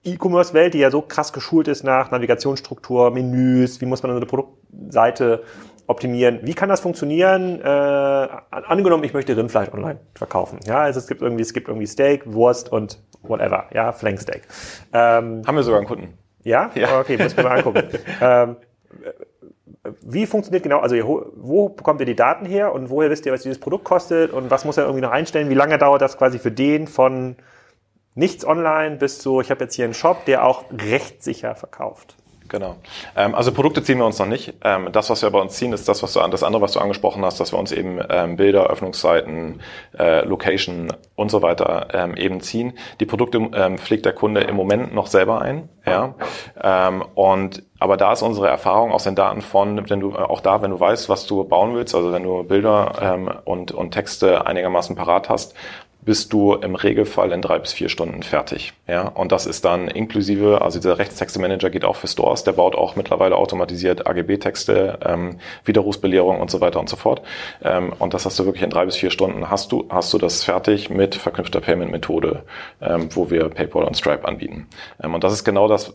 E-Commerce-Welt, die ja so krass geschult ist nach Navigationsstruktur, Menüs, wie muss man so eine Produktseite optimieren. Wie kann das funktionieren? Äh, angenommen, ich möchte Rindfleisch online verkaufen. Ja, also es gibt irgendwie, es gibt irgendwie Steak, Wurst und whatever. Ja, Flanksteak. Ähm, Haben wir sogar einen Kunden. Ja? ja. Okay, muss ich mir mal angucken. [LAUGHS] ähm, wie funktioniert genau, also wo bekommt ihr die Daten her und woher wisst ihr, was dieses Produkt kostet und was muss er irgendwie noch einstellen? Wie lange dauert das quasi für den von nichts online bis zu, ich habe jetzt hier einen Shop, der auch rechtssicher verkauft? Genau. Ähm, also Produkte ziehen wir uns noch nicht. Ähm, das, was wir bei uns ziehen, ist das, was du, das andere, was du angesprochen hast, dass wir uns eben ähm, Bilder, Öffnungszeiten, äh, Location und so weiter eben ziehen. Die Produkte pflegt der Kunde im Moment noch selber ein. Ja. Und aber da ist unsere Erfahrung aus den Daten von, wenn du auch da, wenn du weißt, was du bauen willst, also wenn du Bilder und, und Texte einigermaßen parat hast, bist du im Regelfall in drei bis vier Stunden fertig. Ja, und das ist dann inklusive, also dieser Rechtstexte-Manager geht auch für Stores, der baut auch mittlerweile automatisiert AGB-Texte, ähm, Widerrufsbelehrung und so weiter und so fort. Ähm, und das hast du wirklich in drei bis vier Stunden hast du, hast du das fertig mit verknüpfter Payment-Methode, ähm, wo wir PayPal und Stripe anbieten. Ähm, und das ist genau das,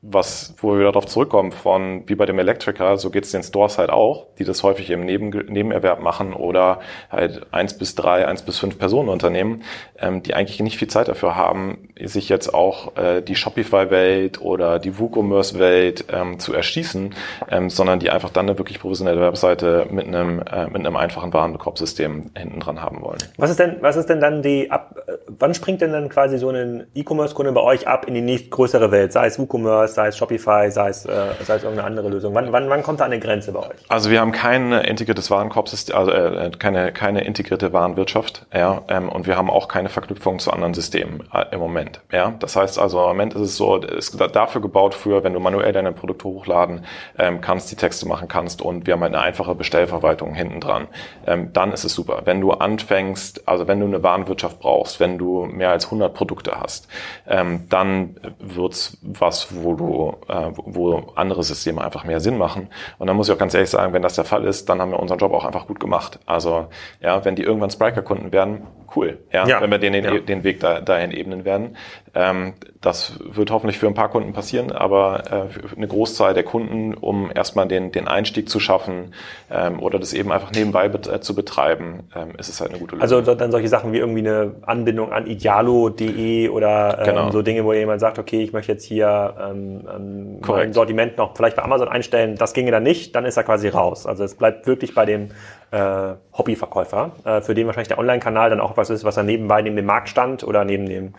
was, wo wir darauf zurückkommen, von wie bei dem Elektriker, so geht es den Stores halt auch, die das häufig im Neben, Nebenerwerb machen oder halt eins bis drei, eins bis fünf Personenunternehmen, ähm, die eigentlich nicht viel Zeit dafür haben, sich jetzt auch äh, die Shopify-Welt oder die WooCommerce-Welt ähm, zu erschließen, ähm, sondern die einfach dann eine wirklich professionelle Webseite mit einem, äh, mit einem einfachen Warenkorbsystem hinten dran haben wollen. Was ist denn, was ist denn dann die, ab, äh, wann springt denn dann quasi so ein E-Commerce-Kunde bei euch ab in die nächstgrößere Welt, sei es WooCommerce, sei es Shopify, sei es, äh, sei es irgendeine andere Lösung? Wann, wann, wann kommt da eine Grenze bei euch? Also wir haben kein integriertes Warenkorbsystem, also äh, keine, keine integrierte Warenwirtschaft, ja, ähm, und wir haben auch keine Verknüpfung zu anderen Systemen äh, im Moment, ja. Das heißt also, im Moment ist es so, es ist dafür gebaut für, wenn du manuell deine Produkte hochladen ähm, kannst, die Texte machen kannst und wir haben halt eine einfache Bestellverwaltung hinten dran. Ähm, dann ist es super. Wenn du anfängst, also wenn du eine Warenwirtschaft brauchst, wenn du mehr als 100 Produkte hast, ähm, dann wird's was, wo du, äh, wo andere Systeme einfach mehr Sinn machen. Und dann muss ich auch ganz ehrlich sagen, wenn das der Fall ist, dann haben wir unseren Job auch einfach gut gemacht. Also ja, wenn die irgendwann Spriker-Kunden werden, cool. Ja, ja. wenn wir den, ja. den Weg da, dahin ebnen werden. Ähm, das wird hoffentlich für ein paar Kunden passieren, aber äh, eine Großzahl der Kunden, um erstmal den, den Einstieg zu schaffen ähm, oder das eben einfach nebenbei bet äh, zu betreiben, ähm, ist es halt eine gute Lösung. Also dann solche Sachen wie irgendwie eine Anbindung an idealo.de oder ähm, genau. so Dinge, wo jemand sagt, okay, ich möchte jetzt hier ähm, ähm, mein Sortiment noch vielleicht bei Amazon einstellen, das ginge dann nicht, dann ist er quasi raus. Also es bleibt wirklich bei dem äh, Hobbyverkäufer, äh, für den wahrscheinlich der Online-Kanal dann auch was ist, was er nebenbei neben dem Marktstand oder neben dem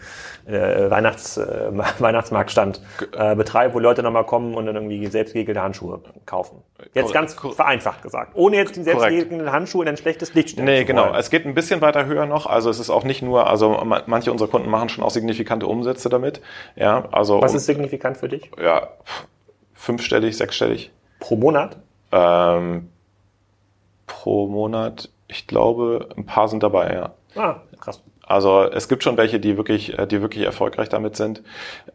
äh, Weihnachts, äh, [LAUGHS] Weihnachtsmarktstand äh, betreibt, wo Leute nochmal kommen und dann irgendwie selbstgegelte Handschuhe kaufen. Jetzt ganz vereinfacht gesagt. Ohne jetzt die selbstgegelten Handschuhe in ein schlechtes Licht stellen Nee, genau. Es geht ein bisschen weiter höher noch. Also es ist auch nicht nur, also manche unserer Kunden machen schon auch signifikante Umsätze damit. Ja, also. Was ist signifikant für dich? Ja, fünfstellig, sechsstellig. Pro Monat? Ähm, pro Monat. Ich glaube, ein paar sind dabei, ja. Ah, krass. Also es gibt schon welche, die wirklich, äh, die wirklich erfolgreich damit sind.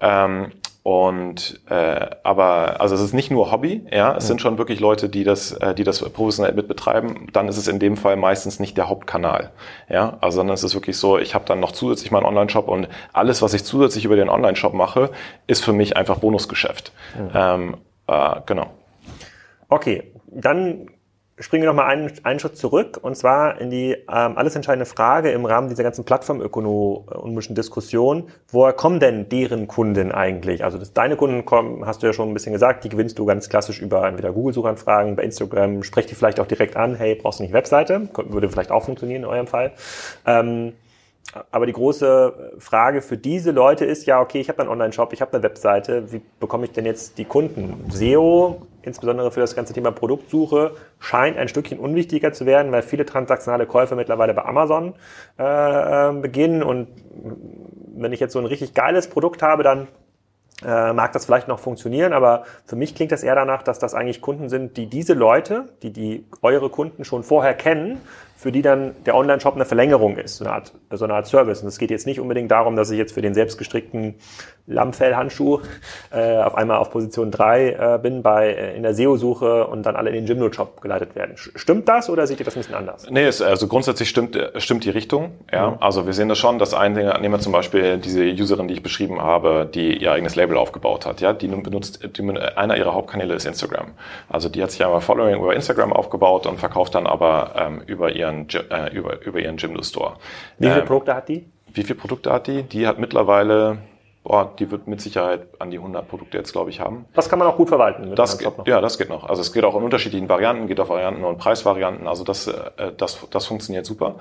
Ähm, und äh, aber also es ist nicht nur Hobby, ja, es mhm. sind schon wirklich Leute, die das, äh, die das professionell mit betreiben. Dann ist es in dem Fall meistens nicht der Hauptkanal, ja, also sondern es ist wirklich so, ich habe dann noch zusätzlich meinen Online-Shop und alles, was ich zusätzlich über den Online-Shop mache, ist für mich einfach Bonusgeschäft. Mhm. Ähm, äh, genau. Okay, dann springen wir nochmal einen, einen Schritt zurück und zwar in die ähm, alles entscheidende Frage im Rahmen dieser ganzen plattformökonomischen Diskussion. Woher kommen denn deren Kunden eigentlich? Also dass deine Kunden kommen, hast du ja schon ein bisschen gesagt, die gewinnst du ganz klassisch über entweder Google-Suchanfragen, bei Instagram, sprech die vielleicht auch direkt an, hey, brauchst du nicht Webseite? Würde vielleicht auch funktionieren in eurem Fall. Ähm, aber die große Frage für diese Leute ist ja, okay, ich habe einen Online-Shop, ich habe eine Webseite, wie bekomme ich denn jetzt die Kunden? SEO, insbesondere für das ganze Thema Produktsuche, scheint ein Stückchen unwichtiger zu werden, weil viele transaktionale Käufe mittlerweile bei Amazon äh, beginnen. Und wenn ich jetzt so ein richtig geiles Produkt habe, dann äh, mag das vielleicht noch funktionieren, aber für mich klingt das eher danach, dass das eigentlich Kunden sind, die diese Leute, die die eure Kunden schon vorher kennen, für die dann der Online-Shop eine Verlängerung ist, so eine, Art, so eine Art Service. Und es geht jetzt nicht unbedingt darum, dass ich jetzt für den selbstgestrickten Lammfellhandschuh äh, auf einmal auf Position 3 äh, bin bei äh, in der SEO-Suche und dann alle in den Gymno-Shop geleitet werden. Stimmt das oder seht ihr das ein bisschen anders? Nee, es, also grundsätzlich stimmt, äh, stimmt die Richtung. Ja. Mhm. Also wir sehen das schon, dass einige, wir zum Beispiel diese Userin, die ich beschrieben habe, die ihr eigenes Label aufgebaut hat. Ja, die nun benutzt, die, einer ihrer Hauptkanäle ist Instagram. Also die hat sich einmal Following über Instagram aufgebaut und verkauft dann aber ähm, über ihren ihren, äh, über, über ihren Jimdo Store. Wie viele ähm, Produkte hat die? Wie viele Produkte hat die? Die hat mittlerweile boah, die wird mit Sicherheit an die 100 Produkte jetzt, glaube ich, haben. Das kann man auch gut verwalten. Das geht, ja, das geht noch. Also es geht auch in unterschiedlichen Varianten, geht auf Varianten und Preisvarianten. Also das, äh, das, das funktioniert super.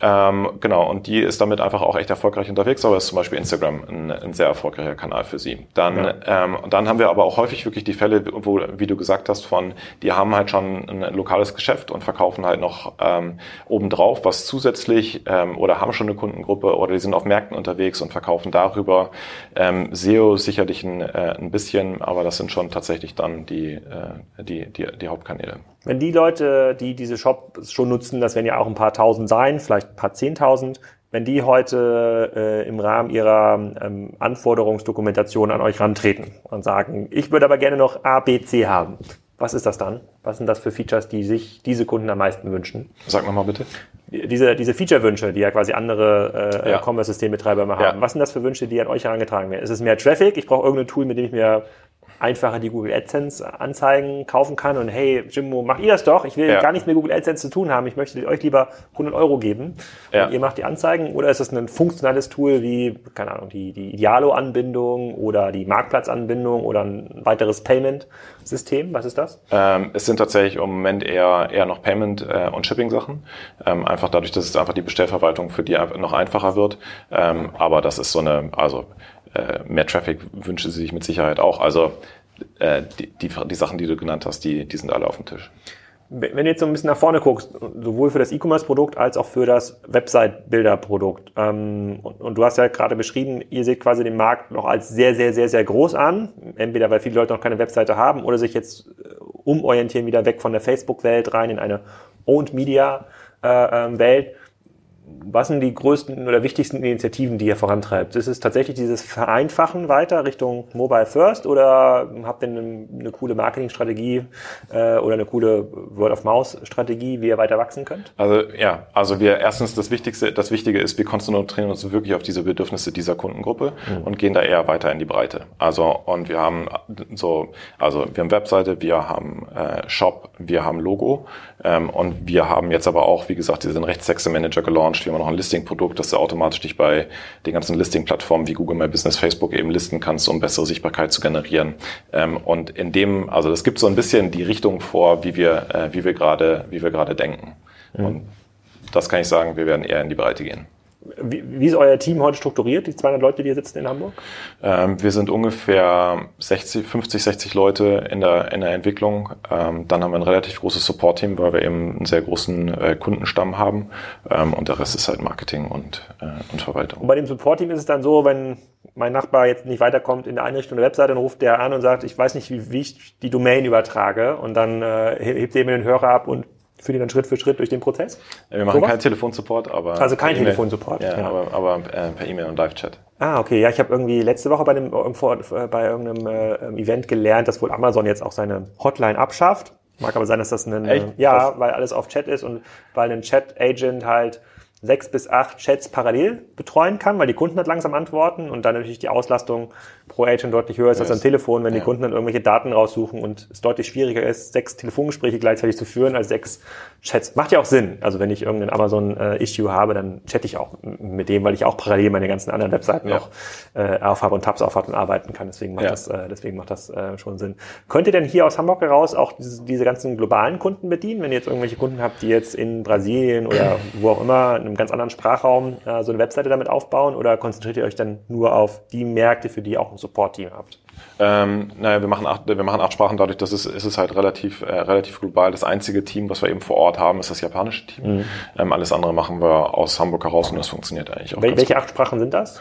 Ähm, genau, und die ist damit einfach auch echt erfolgreich unterwegs, aber ist zum Beispiel Instagram ein, ein sehr erfolgreicher Kanal für sie. Dann, ja. ähm, dann haben wir aber auch häufig wirklich die Fälle, wo, wie du gesagt hast, von, die haben halt schon ein lokales Geschäft und verkaufen halt noch ähm, obendrauf was zusätzlich ähm, oder haben schon eine Kundengruppe oder die sind auf Märkten unterwegs und verkaufen darüber ähm, SEO sicherlich ein, äh, ein bisschen, aber das sind schon tatsächlich dann die, äh, die, die, die Hauptkanäle. Wenn die Leute, die diese Shops schon nutzen, das werden ja auch ein paar tausend sein, vielleicht ein paar zehntausend, wenn die heute äh, im Rahmen ihrer ähm, Anforderungsdokumentation an euch rantreten und sagen, ich würde aber gerne noch A, B, C haben, was ist das dann? Was sind das für Features, die sich diese Kunden am meisten wünschen? Sag nochmal bitte. Diese, diese Feature-Wünsche, die ja quasi andere äh, ja. Commerce-Systembetreiber immer haben. Ja. Was sind das für Wünsche, die an euch herangetragen werden? Ist es mehr Traffic? Ich brauche irgendein Tool, mit dem ich mir einfacher die Google AdSense Anzeigen kaufen kann und hey, Jimmo, macht ihr das doch? Ich will ja. gar nichts mit Google AdSense zu tun haben. Ich möchte euch lieber 100 Euro geben ja. und ihr macht die Anzeigen oder ist es ein funktionales Tool wie, keine Ahnung, die, die Idealo-Anbindung oder die Marktplatzanbindung oder ein weiteres Payment-System? Was ist das? Ähm, es sind tatsächlich im Moment eher, eher noch Payment- äh, und Shipping-Sachen. Ähm, einfach dadurch, dass es einfach die Bestellverwaltung für die noch einfacher wird. Ähm, aber das ist so eine, also äh, mehr Traffic wünsche sie sich mit Sicherheit auch. Also äh, die, die, die Sachen, die du genannt hast, die, die sind alle auf dem Tisch. Wenn du jetzt so ein bisschen nach vorne guckst, sowohl für das E-Commerce-Produkt als auch für das Website-Bilder-Produkt, ähm, und, und, du hast ja gerade beschrieben, ihr seht quasi den Markt noch als sehr, sehr, sehr, sehr groß an, entweder weil viele Leute noch keine Webseite haben oder sich jetzt äh, umorientieren wieder weg von der Facebook-Welt rein in eine Owned-Media-Welt. Äh, ähm, was sind die größten oder wichtigsten Initiativen, die ihr vorantreibt? Ist es tatsächlich dieses Vereinfachen weiter Richtung Mobile First oder habt ihr eine, eine coole Marketingstrategie äh, oder eine coole Word-of-Mouse-Strategie, wie ihr weiter wachsen könnt? Also ja, also wir erstens das Wichtigste, das Wichtige ist, wir konzentrieren uns wirklich auf diese Bedürfnisse dieser Kundengruppe mhm. und gehen da eher weiter in die Breite. Also und wir haben so, also wir haben Webseite, wir haben äh, Shop, wir haben Logo ähm, und wir haben jetzt aber auch, wie gesagt, diesen Rechtstexte Manager gelauncht wir haben noch ein Listing-Produkt, das du automatisch dich bei den ganzen Listing-Plattformen wie Google My Business, Facebook eben listen kannst, um bessere Sichtbarkeit zu generieren. Ähm, und in dem, also das gibt so ein bisschen die Richtung vor, wie wir, äh, wie wir gerade, wie wir gerade denken. Mhm. Und das kann ich sagen, wir werden eher in die Breite gehen. Wie, wie ist euer Team heute strukturiert, die 200 Leute, die hier sitzen in Hamburg? Ähm, wir sind ungefähr 60, 50, 60 Leute in der, in der Entwicklung. Ähm, dann haben wir ein relativ großes Support-Team, weil wir eben einen sehr großen äh, Kundenstamm haben. Ähm, und der Rest ist halt Marketing und, äh, und Verwaltung. Und bei dem Support-Team ist es dann so, wenn mein Nachbar jetzt nicht weiterkommt in der Einrichtung der Webseite, dann ruft der an und sagt, ich weiß nicht, wie, wie ich die Domain übertrage. Und dann äh, hebt er eben den Hörer ab und führt ihr dann Schritt für Schritt durch den Prozess? Wir machen keinen Telefonsupport, aber also kein Telefonsupport. Ja, ja, aber, aber äh, per E-Mail und Live-Chat. Ah, okay. Ja, ich habe irgendwie letzte Woche bei, dem, äh, bei irgendeinem äh, Event gelernt, dass wohl Amazon jetzt auch seine Hotline abschafft. Mag aber sein, dass das ein Echt? ja, weil alles auf Chat ist und weil ein Chat-Agent halt sechs bis acht Chats parallel betreuen kann, weil die Kunden halt langsam antworten und dann natürlich die Auslastung pro Agent deutlich höher ist als am Telefon, wenn ja. die Kunden dann irgendwelche Daten raussuchen und es deutlich schwieriger ist, sechs Telefongespräche gleichzeitig zu führen als sechs Chats. Macht ja auch Sinn. Also wenn ich irgendein Amazon-Issue habe, dann chatte ich auch mit dem, weil ich auch parallel meine ganzen anderen Webseiten ja. noch äh, aufhabe und Tabs aufhabe und arbeiten kann. Deswegen macht ja. das, äh, deswegen macht das äh, schon Sinn. Könnt ihr denn hier aus Hamburg heraus auch diese, diese ganzen globalen Kunden bedienen, wenn ihr jetzt irgendwelche Kunden habt, die jetzt in Brasilien oder wo auch immer, in einem ganz anderen Sprachraum äh, so eine Webseite damit aufbauen oder konzentriert ihr euch dann nur auf die Märkte, für die auch ein Support-Team habt? Ähm, naja, wir machen acht, wir machen acht Sprachen, dadurch, dass es, ist es halt relativ, äh, relativ global. Das einzige Team, was wir eben vor Ort haben, ist das japanische Team. Mhm. Ähm, alles andere machen wir aus Hamburg heraus und das funktioniert eigentlich auch. Wel welche gut. acht Sprachen sind das?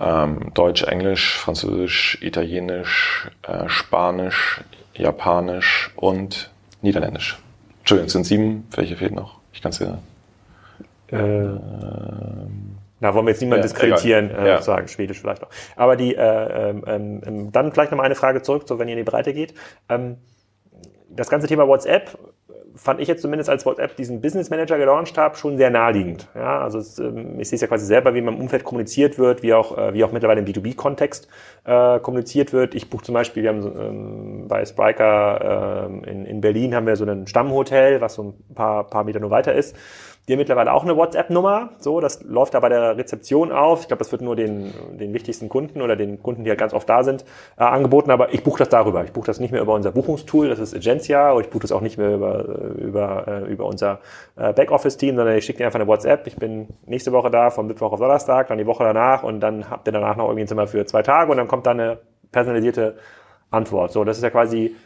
Ähm, Deutsch, Englisch, Französisch, Italienisch, äh, Spanisch, Japanisch und Niederländisch. Entschuldigung, es sind sieben. Welche fehlt noch? Ich kann es dir. Äh, na, wollen wir jetzt niemanden ja, diskreditieren, äh, ja. sagen, Schwedisch vielleicht noch. Aber die, äh, ähm, ähm, dann vielleicht nochmal eine Frage zurück, so wenn ihr in die Breite geht. Ähm, das ganze Thema WhatsApp fand ich jetzt zumindest als WhatsApp diesen Business Manager gelauncht habe, schon sehr naheliegend. Ja, also es, ähm, ich sehe es ja quasi selber, wie man im Umfeld kommuniziert wird, wie auch, äh, wie auch mittlerweile im B2B-Kontext äh, kommuniziert wird. Ich buche zum Beispiel, wir haben ähm, bei Spriker äh, in, in Berlin haben wir so ein Stammhotel, was so ein paar, paar Meter nur weiter ist. Die haben mittlerweile auch eine WhatsApp-Nummer. So, das läuft da bei der Rezeption auf. Ich glaube, das wird nur den, den wichtigsten Kunden oder den Kunden, die halt ganz oft da sind, äh, angeboten. Aber ich buche das darüber. Ich buche das nicht mehr über unser Buchungstool, das ist Agencia. Oder ich buche das auch nicht mehr über, über, äh, über unser äh, Backoffice-Team, sondern ich schicke dir einfach eine WhatsApp. Ich bin nächste Woche da, vom Mittwoch auf Donnerstag, dann die Woche danach und dann habt ihr danach noch irgendwie ein Zimmer für zwei Tage und dann kommt da eine personalisierte Antwort. So, das ist ja quasi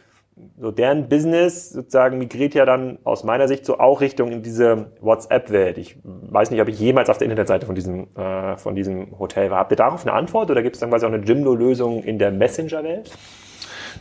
so deren Business sozusagen migriert ja dann aus meiner Sicht so auch Richtung in diese WhatsApp-Welt. Ich weiß nicht, ob ich jemals auf der Internetseite von diesem, äh, von diesem Hotel war. Habt ihr darauf eine Antwort oder gibt es dann quasi auch eine Jimdo-Lösung in der Messenger-Welt?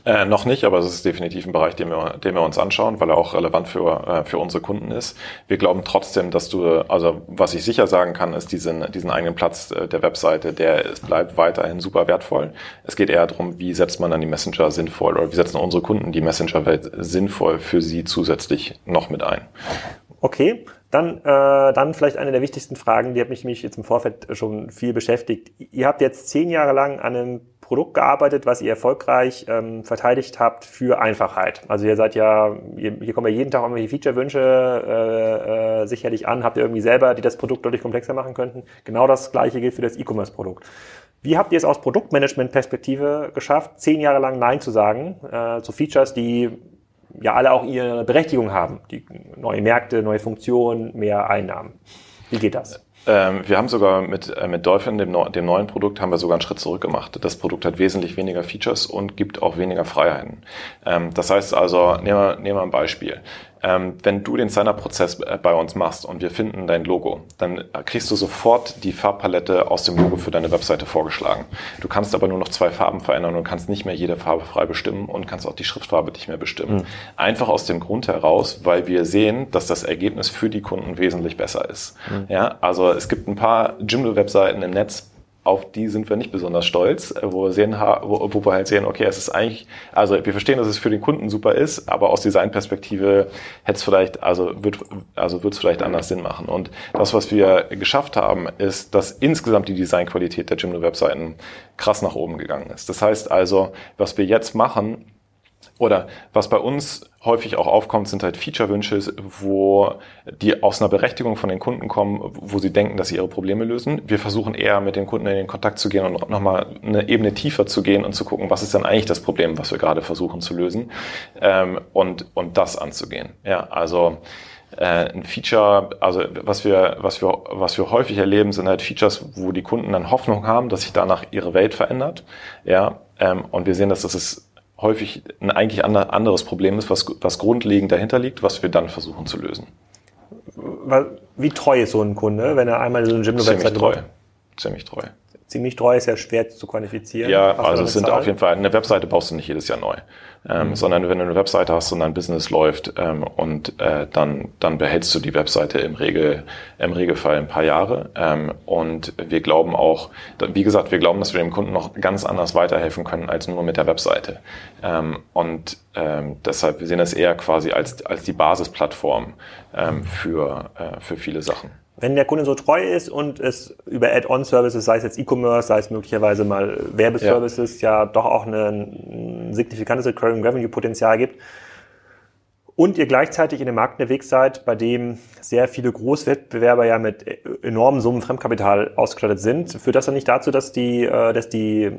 Äh, noch nicht, aber es ist definitiv ein Bereich, den wir, den wir uns anschauen, weil er auch relevant für, äh, für unsere Kunden ist. Wir glauben trotzdem, dass du, also was ich sicher sagen kann, ist diesen, diesen eigenen Platz äh, der Webseite, der ist, bleibt weiterhin super wertvoll. Es geht eher darum, wie setzt man dann die Messenger sinnvoll oder wie setzen unsere Kunden die Messenger-Welt sinnvoll für sie zusätzlich noch mit ein. Okay, dann, äh, dann vielleicht eine der wichtigsten Fragen, die hat mich, mich jetzt im Vorfeld schon viel beschäftigt. Ihr habt jetzt zehn Jahre lang an einem Produkt gearbeitet, was ihr erfolgreich ähm, verteidigt habt für Einfachheit. Also ihr seid ja, ihr, hier kommen ja jeden Tag irgendwelche Feature-Wünsche äh, äh, sicherlich an. Habt ihr irgendwie selber, die das Produkt deutlich komplexer machen könnten? Genau das gleiche gilt für das E-Commerce-Produkt. Wie habt ihr es aus Produktmanagement-Perspektive geschafft, zehn Jahre lang Nein zu sagen äh, zu Features, die ja alle auch ihre Berechtigung haben? Die neue Märkte, neue Funktionen, mehr Einnahmen. Wie geht das? Ähm, wir haben sogar mit, äh, mit Dolphin, dem, dem neuen Produkt, haben wir sogar einen Schritt zurück gemacht. Das Produkt hat wesentlich weniger Features und gibt auch weniger Freiheiten. Ähm, das heißt also, nehmen wir, nehmen wir ein Beispiel. Ähm, wenn du den Signer-Prozess äh, bei uns machst und wir finden dein Logo, dann kriegst du sofort die Farbpalette aus dem Logo für deine Webseite vorgeschlagen. Du kannst aber nur noch zwei Farben verändern und kannst nicht mehr jede Farbe frei bestimmen und kannst auch die Schriftfarbe nicht mehr bestimmen. Mhm. Einfach aus dem Grund heraus, weil wir sehen, dass das Ergebnis für die Kunden wesentlich besser ist. Mhm. Ja, also es gibt ein paar Jimdo-Webseiten im Netz, auf die sind wir nicht besonders stolz, äh, wo wir, sehen, wo, wo wir halt sehen, okay, es ist eigentlich, also wir verstehen, dass es für den Kunden super ist, aber aus Designperspektive hätte es vielleicht, also wird, also wird es vielleicht anders Sinn machen. Und das, was wir geschafft haben, ist, dass insgesamt die Designqualität der Jimdo-Webseiten krass nach oben gegangen ist. Das heißt also, was wir jetzt machen, oder was bei uns häufig auch aufkommt, sind halt Feature-Wünsche, wo die aus einer Berechtigung von den Kunden kommen, wo sie denken, dass sie ihre Probleme lösen. Wir versuchen eher mit den Kunden in den Kontakt zu gehen und nochmal eine Ebene tiefer zu gehen und zu gucken, was ist dann eigentlich das Problem, was wir gerade versuchen zu lösen ähm, und, und das anzugehen. Ja, also äh, ein Feature, also was wir, was wir, was wir häufig erleben, sind halt Features, wo die Kunden dann Hoffnung haben, dass sich danach ihre Welt verändert. Ja, ähm, und wir sehen, dass das ist häufig ein eigentlich anderes Problem ist, was, was grundlegend dahinter liegt, was wir dann versuchen zu lösen. Wie treu ist so ein Kunde, wenn er einmal so eine Gymno-Website Ziemlich treu. Ziemlich treu. Ziemlich treu ist ja schwer zu quantifizieren. Ja, also es sind Zahl? auf jeden Fall, eine Webseite baust du nicht jedes Jahr neu ähm, mhm. sondern wenn du eine Webseite hast und dein Business läuft ähm, und äh, dann, dann behältst du die Webseite im, Regel, im Regelfall ein paar Jahre. Ähm, und wir glauben auch, wie gesagt, wir glauben, dass wir dem Kunden noch ganz anders weiterhelfen können als nur mit der Webseite. Ähm, und ähm, deshalb, wir sehen das eher quasi als, als die Basisplattform ähm, für, äh, für viele Sachen. Wenn der Kunde so treu ist und es über Add-on-Services, sei es jetzt E-Commerce, sei es möglicherweise mal Werbeservices, ja, ja doch auch ein signifikantes Recurring Revenue-Potenzial gibt, und ihr gleichzeitig in dem Markt unterwegs seid, bei dem sehr viele Großwettbewerber ja mit enormen Summen Fremdkapital ausgestattet sind, führt das dann nicht dazu, dass die, äh, dass die,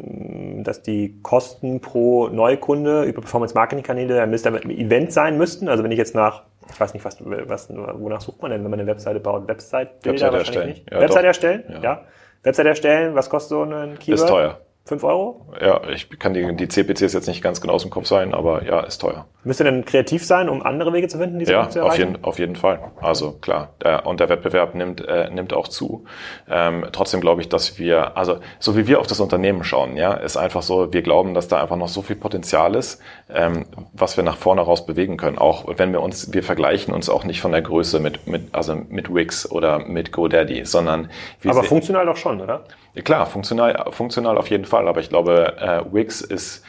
dass die Kosten pro Neukunde über Performance-Marketing-Kanäle ein Event sein müssten? Also wenn ich jetzt nach ich weiß nicht, was, was, wonach sucht man denn, wenn man eine Webseite baut? Website Website erstellen. Ja, Website doch. erstellen? Ja. ja. Website erstellen, was kostet so ein Keyword? Ist teuer. 5 Euro? Ja, ich kann die, die CPCs jetzt nicht ganz genau aus dem Kopf sein, aber ja, ist teuer. Müsst ihr denn kreativ sein, um andere Wege zu finden, diese ja, zu erreichen? Auf jeden, auf jeden Fall. Also klar, der, und der Wettbewerb nimmt, äh, nimmt auch zu. Ähm, trotzdem glaube ich, dass wir, also so wie wir auf das Unternehmen schauen, ja, ist einfach so, wir glauben, dass da einfach noch so viel Potenzial ist, ähm, was wir nach vorne raus bewegen können. Auch wenn wir uns, wir vergleichen uns auch nicht von der Größe mit, mit also mit Wix oder mit GoDaddy, sondern wir Aber funktional doch schon, oder? Klar, funktional, funktional auf jeden Fall. Aber ich glaube, äh, Wix ist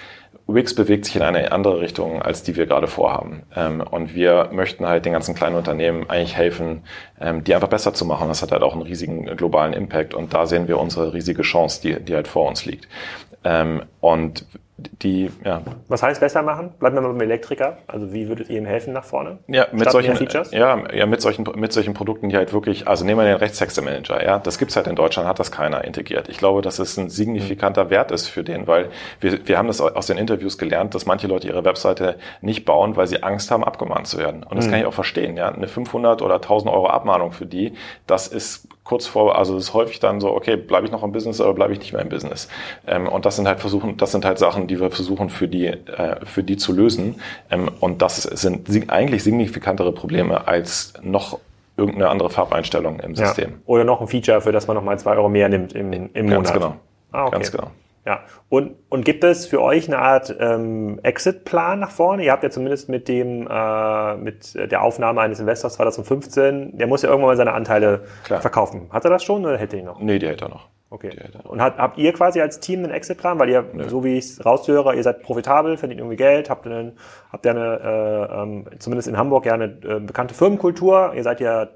Wix bewegt sich in eine andere Richtung, als die wir gerade vorhaben. Ähm, und wir möchten halt den ganzen kleinen Unternehmen eigentlich helfen, ähm, die einfach besser zu machen. Das hat halt auch einen riesigen globalen Impact. Und da sehen wir unsere riesige Chance, die, die halt vor uns liegt. Ähm, und die, ja. Was heißt besser machen? Bleiben wir mal beim Elektriker. Also wie würdet ihr ihm helfen nach vorne? Ja, mit solchen Features? Ja, ja, mit solchen, mit solchen Produkten, die halt wirklich, also nehmen wir den Rechtstexte-Manager, ja. Das gibt's halt in Deutschland, hat das keiner integriert. Ich glaube, dass es ein signifikanter mhm. Wert ist für den, weil wir, wir haben das aus den Interviews gelernt, dass manche Leute ihre Webseite nicht bauen, weil sie Angst haben, abgemahnt zu werden. Und das mhm. kann ich auch verstehen, ja. Eine 500 oder 1000 Euro Abmahnung für die, das ist kurz vor, also es ist häufig dann so, okay, bleibe ich noch im Business oder bleibe ich nicht mehr im Business? Ähm, und das sind halt versuchen, das sind halt Sachen, die wir versuchen für die, äh, für die zu lösen. Ähm, und das sind eigentlich signifikantere Probleme als noch irgendeine andere Farbeinstellung im System. Ja. Oder noch ein Feature, für das man nochmal zwei Euro mehr nimmt im, im Monat. Ganz genau. Ah, okay. Ganz genau. Ja, und, und gibt es für euch eine Art ähm, Exit-Plan nach vorne? Ihr habt ja zumindest mit dem äh, mit der Aufnahme eines Investors 2015, der muss ja irgendwann mal seine Anteile Klar. verkaufen. Hat er das schon oder hätte er ihn noch? Nee, die hätte er noch. Okay. Und hat, habt ihr quasi als Team einen Exit-Plan? Weil ihr, Nö. so wie ich es raushöre, ihr seid profitabel, verdient irgendwie Geld, habt, einen, habt ihr eine, äh, ähm, zumindest in Hamburg ja eine äh, bekannte Firmenkultur. Ihr seid ja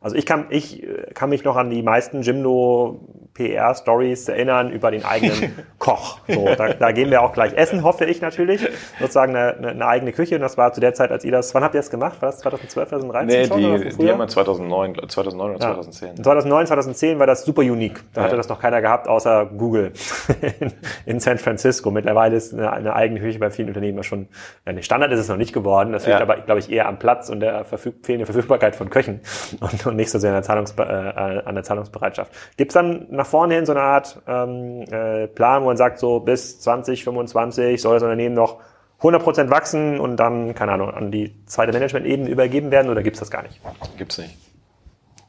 also ich kann, ich äh, kann mich noch an die meisten Jimdo PR-Stories erinnern über den eigenen [LAUGHS] Koch. So, da, da gehen wir auch gleich essen, hoffe ich natürlich. Sozusagen eine, eine, eine eigene Küche. Und das war zu der Zeit, als ihr das, wann habt ihr das gemacht? War das 2012, 2013 nee, schon? Die, die haben wir 2009, 2009 oder 2010. Ja. 2009, 2010 war das super unique. Da ja. hatte das noch keiner gehabt, außer Google [LAUGHS] in, in San Francisco. Mittlerweile ist eine, eine, eigene Küche bei vielen Unternehmen schon, ja, Standard ist es noch nicht geworden. Das liegt ja. aber, glaube ich, eher am Platz und der verfüg fehlenden Verfügbarkeit von Köchen. Und und nicht so sehr an der, Zahlungsbe äh, an der Zahlungsbereitschaft. Gibt es dann nach vorne hin so eine Art ähm, äh, Plan, wo man sagt, so bis 2025 soll das Unternehmen noch 100% wachsen und dann, keine Ahnung, an die zweite Management-Ebene übergeben werden oder gibt es das gar nicht? Gibt es nicht.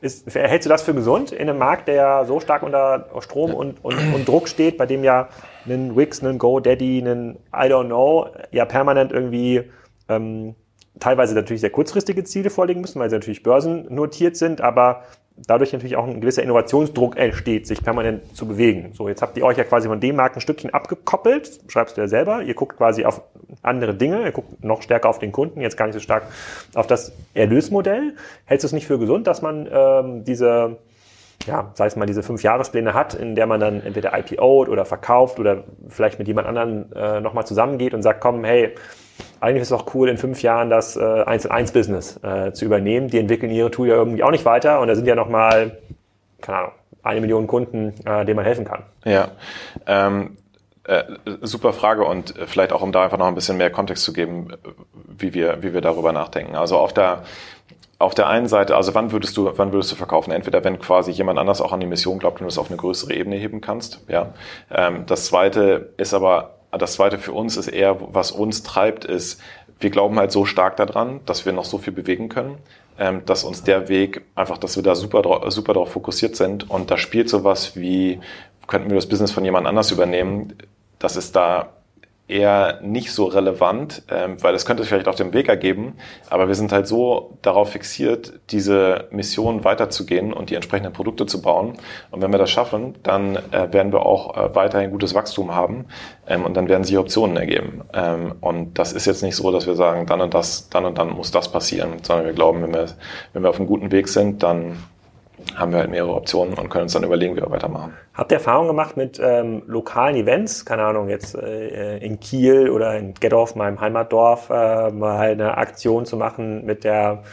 Ist, hältst du das für gesund in einem Markt, der ja so stark unter Strom und, und, und Druck steht, bei dem ja ein Wix, ein GoDaddy, ein I don't know ja permanent irgendwie ähm, teilweise natürlich sehr kurzfristige Ziele vorlegen müssen, weil sie natürlich börsennotiert sind, aber dadurch natürlich auch ein gewisser Innovationsdruck entsteht, sich permanent zu bewegen. So, jetzt habt ihr euch ja quasi von dem Markt ein Stückchen abgekoppelt, schreibst du ja selber. Ihr guckt quasi auf andere Dinge, ihr guckt noch stärker auf den Kunden, jetzt gar nicht so stark auf das Erlösmodell. Hältst du es nicht für gesund, dass man ähm, diese ja, sei es mal diese fünf Jahrespläne hat, in der man dann entweder IPOt oder verkauft oder vielleicht mit jemand anderen äh, nochmal zusammengeht und sagt, komm, hey, eigentlich ist es auch cool, in fünf Jahren das äh, 1-1-Business äh, zu übernehmen. Die entwickeln ihre Tool ja irgendwie auch nicht weiter und da sind ja nochmal, keine Ahnung, eine Million Kunden, äh, denen man helfen kann. Ja, ähm, äh, super Frage und vielleicht auch, um da einfach noch ein bisschen mehr Kontext zu geben, wie wir, wie wir darüber nachdenken. Also auf der, auf der einen Seite, also wann würdest du, wann würdest du verkaufen? Entweder wenn quasi jemand anders auch an die Mission glaubt und du es auf eine größere Ebene heben kannst, ja. Ähm, das zweite ist aber das zweite für uns ist eher, was uns treibt, ist, wir glauben halt so stark daran, dass wir noch so viel bewegen können, ähm, dass uns der Weg einfach, dass wir da super, super darauf fokussiert sind. Und da spielt sowas wie, könnten wir das Business von jemand anders übernehmen, das ist da eher nicht so relevant, ähm, weil es könnte vielleicht auf dem Weg ergeben, aber wir sind halt so darauf fixiert, diese Mission weiterzugehen und die entsprechenden Produkte zu bauen. Und wenn wir das schaffen, dann äh, werden wir auch äh, weiterhin gutes Wachstum haben ähm, und dann werden sich Optionen ergeben. Ähm, und das ist jetzt nicht so, dass wir sagen, dann und das, dann und dann muss das passieren, sondern wir glauben, wenn wir, wenn wir auf einem guten Weg sind, dann haben wir halt mehrere Optionen und können uns dann überlegen, wie wir weitermachen. Habt ihr Erfahrung gemacht mit ähm, lokalen Events? Keine Ahnung, jetzt äh, in Kiel oder in Gettorf, meinem Heimatdorf, äh, mal eine Aktion zu machen mit der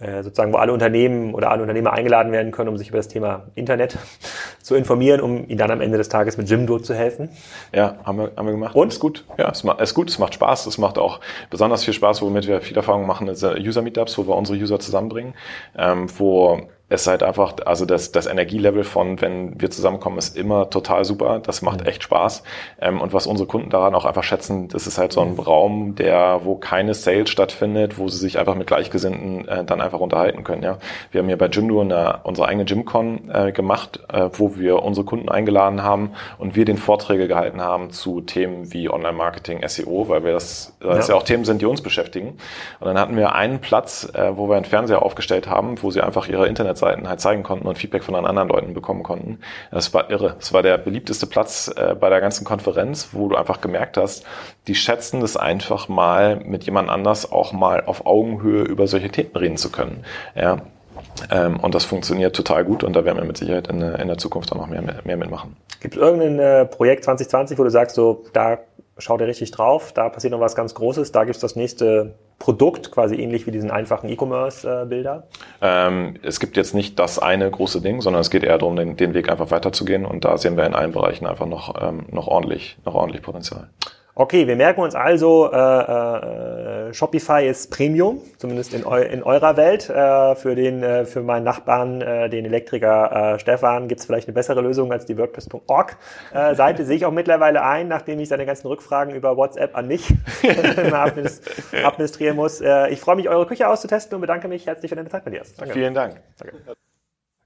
äh, sozusagen, wo alle Unternehmen oder alle Unternehmer eingeladen werden können, um sich über das Thema Internet [LAUGHS] zu informieren, um ihnen dann am Ende des Tages mit Jimdo zu helfen. Ja, haben wir, haben wir gemacht. Und? Ist gut. Ja, es ist gut, es macht Spaß. Es macht auch besonders viel Spaß, womit wir viel Erfahrung machen, ist User-Meetups, wo wir unsere User zusammenbringen, ähm, wo ist halt einfach, also das, das Energielevel von, wenn wir zusammenkommen, ist immer total super. Das macht echt Spaß. Ähm, und was unsere Kunden daran auch einfach schätzen, das ist halt so ein. Raum, der, wo keine Sales stattfindet, wo sie sich einfach mit Gleichgesinnten äh, dann einfach unterhalten können. Ja, wir haben hier bei Jimdo eine, unsere eigene Gymcon äh, gemacht, äh, wo wir unsere Kunden eingeladen haben und wir den Vorträge gehalten haben zu Themen wie Online-Marketing, SEO, weil wir das, das ja. ja auch Themen sind, die uns beschäftigen. Und dann hatten wir einen Platz, äh, wo wir einen Fernseher aufgestellt haben, wo sie einfach ihre Internet Internetseiten halt zeigen konnten und Feedback von anderen Leuten bekommen konnten. Das war irre. Es war der beliebteste Platz äh, bei der ganzen Konferenz, wo du einfach gemerkt hast, die schätzen das einfach mal mit jemand anders auch mal auf Augenhöhe über solche Themen reden zu können. Ja, ähm, und das funktioniert total gut und da werden wir mit Sicherheit in, in der Zukunft auch noch mehr, mehr mitmachen. Gibt es irgendein äh, Projekt 2020, wo du sagst, so da schaut ihr richtig drauf, da passiert noch was ganz Großes, da gibt es das nächste Produkt, quasi ähnlich wie diesen einfachen E-Commerce-Bilder? Ähm, es gibt jetzt nicht das eine große Ding, sondern es geht eher darum, den, den Weg einfach weiterzugehen und da sehen wir in allen Bereichen einfach noch, ähm, noch, ordentlich, noch ordentlich Potenzial. Okay, wir merken uns also, äh, äh, Shopify ist Premium, zumindest in, eu in eurer Welt. Äh, für, den, äh, für meinen Nachbarn, äh, den Elektriker äh, Stefan, gibt es vielleicht eine bessere Lösung als die WordPress.org äh, Seite. Sehe ich auch mittlerweile ein, nachdem ich seine ganzen Rückfragen über WhatsApp an mich [LAUGHS] administrieren muss. Ich freue mich, eure Küche auszutesten und bedanke mich herzlich für deine Zeit, Matthias. Danke. Vielen Dank. Danke.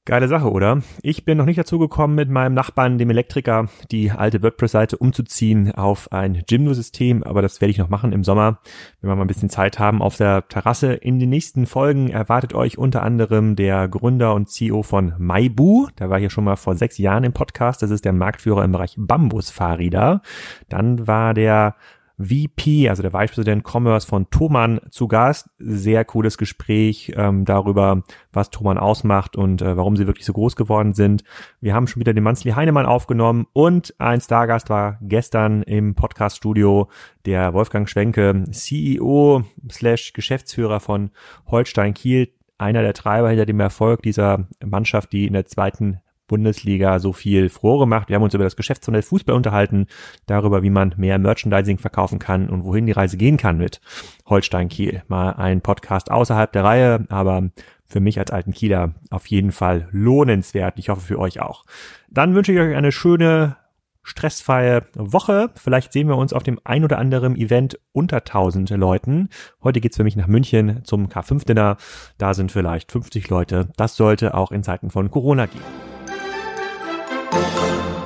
Geile Sache, oder? Ich bin noch nicht dazu gekommen, mit meinem Nachbarn, dem Elektriker, die alte WordPress-Seite umzuziehen auf ein Jimdo-System, aber das werde ich noch machen im Sommer, wenn wir mal ein bisschen Zeit haben auf der Terrasse. In den nächsten Folgen erwartet euch unter anderem der Gründer und CEO von Maibu, der war hier schon mal vor sechs Jahren im Podcast, das ist der Marktführer im Bereich Bambusfahrräder. Dann war der VP, also der Vice President Commerce von Thomann zu Gast. Sehr cooles Gespräch ähm, darüber, was Thomann ausmacht und äh, warum sie wirklich so groß geworden sind. Wir haben schon wieder den Manzli Heinemann aufgenommen und ein Stargast war gestern im Podcast-Studio der Wolfgang Schwenke, CEO slash Geschäftsführer von Holstein Kiel, einer der Treiber hinter dem Erfolg dieser Mannschaft, die in der zweiten Bundesliga so viel Frohre macht. Wir haben uns über das Geschäftsmodell Fußball unterhalten, darüber, wie man mehr Merchandising verkaufen kann und wohin die Reise gehen kann mit Holstein Kiel. Mal ein Podcast außerhalb der Reihe, aber für mich als alten Kieler auf jeden Fall lohnenswert. Ich hoffe für euch auch. Dann wünsche ich euch eine schöne stressfreie Woche. Vielleicht sehen wir uns auf dem ein oder anderen Event unter 1000 Leuten. Heute geht's für mich nach München zum K5-Dinner. Da sind vielleicht 50 Leute. Das sollte auch in Zeiten von Corona gehen. Música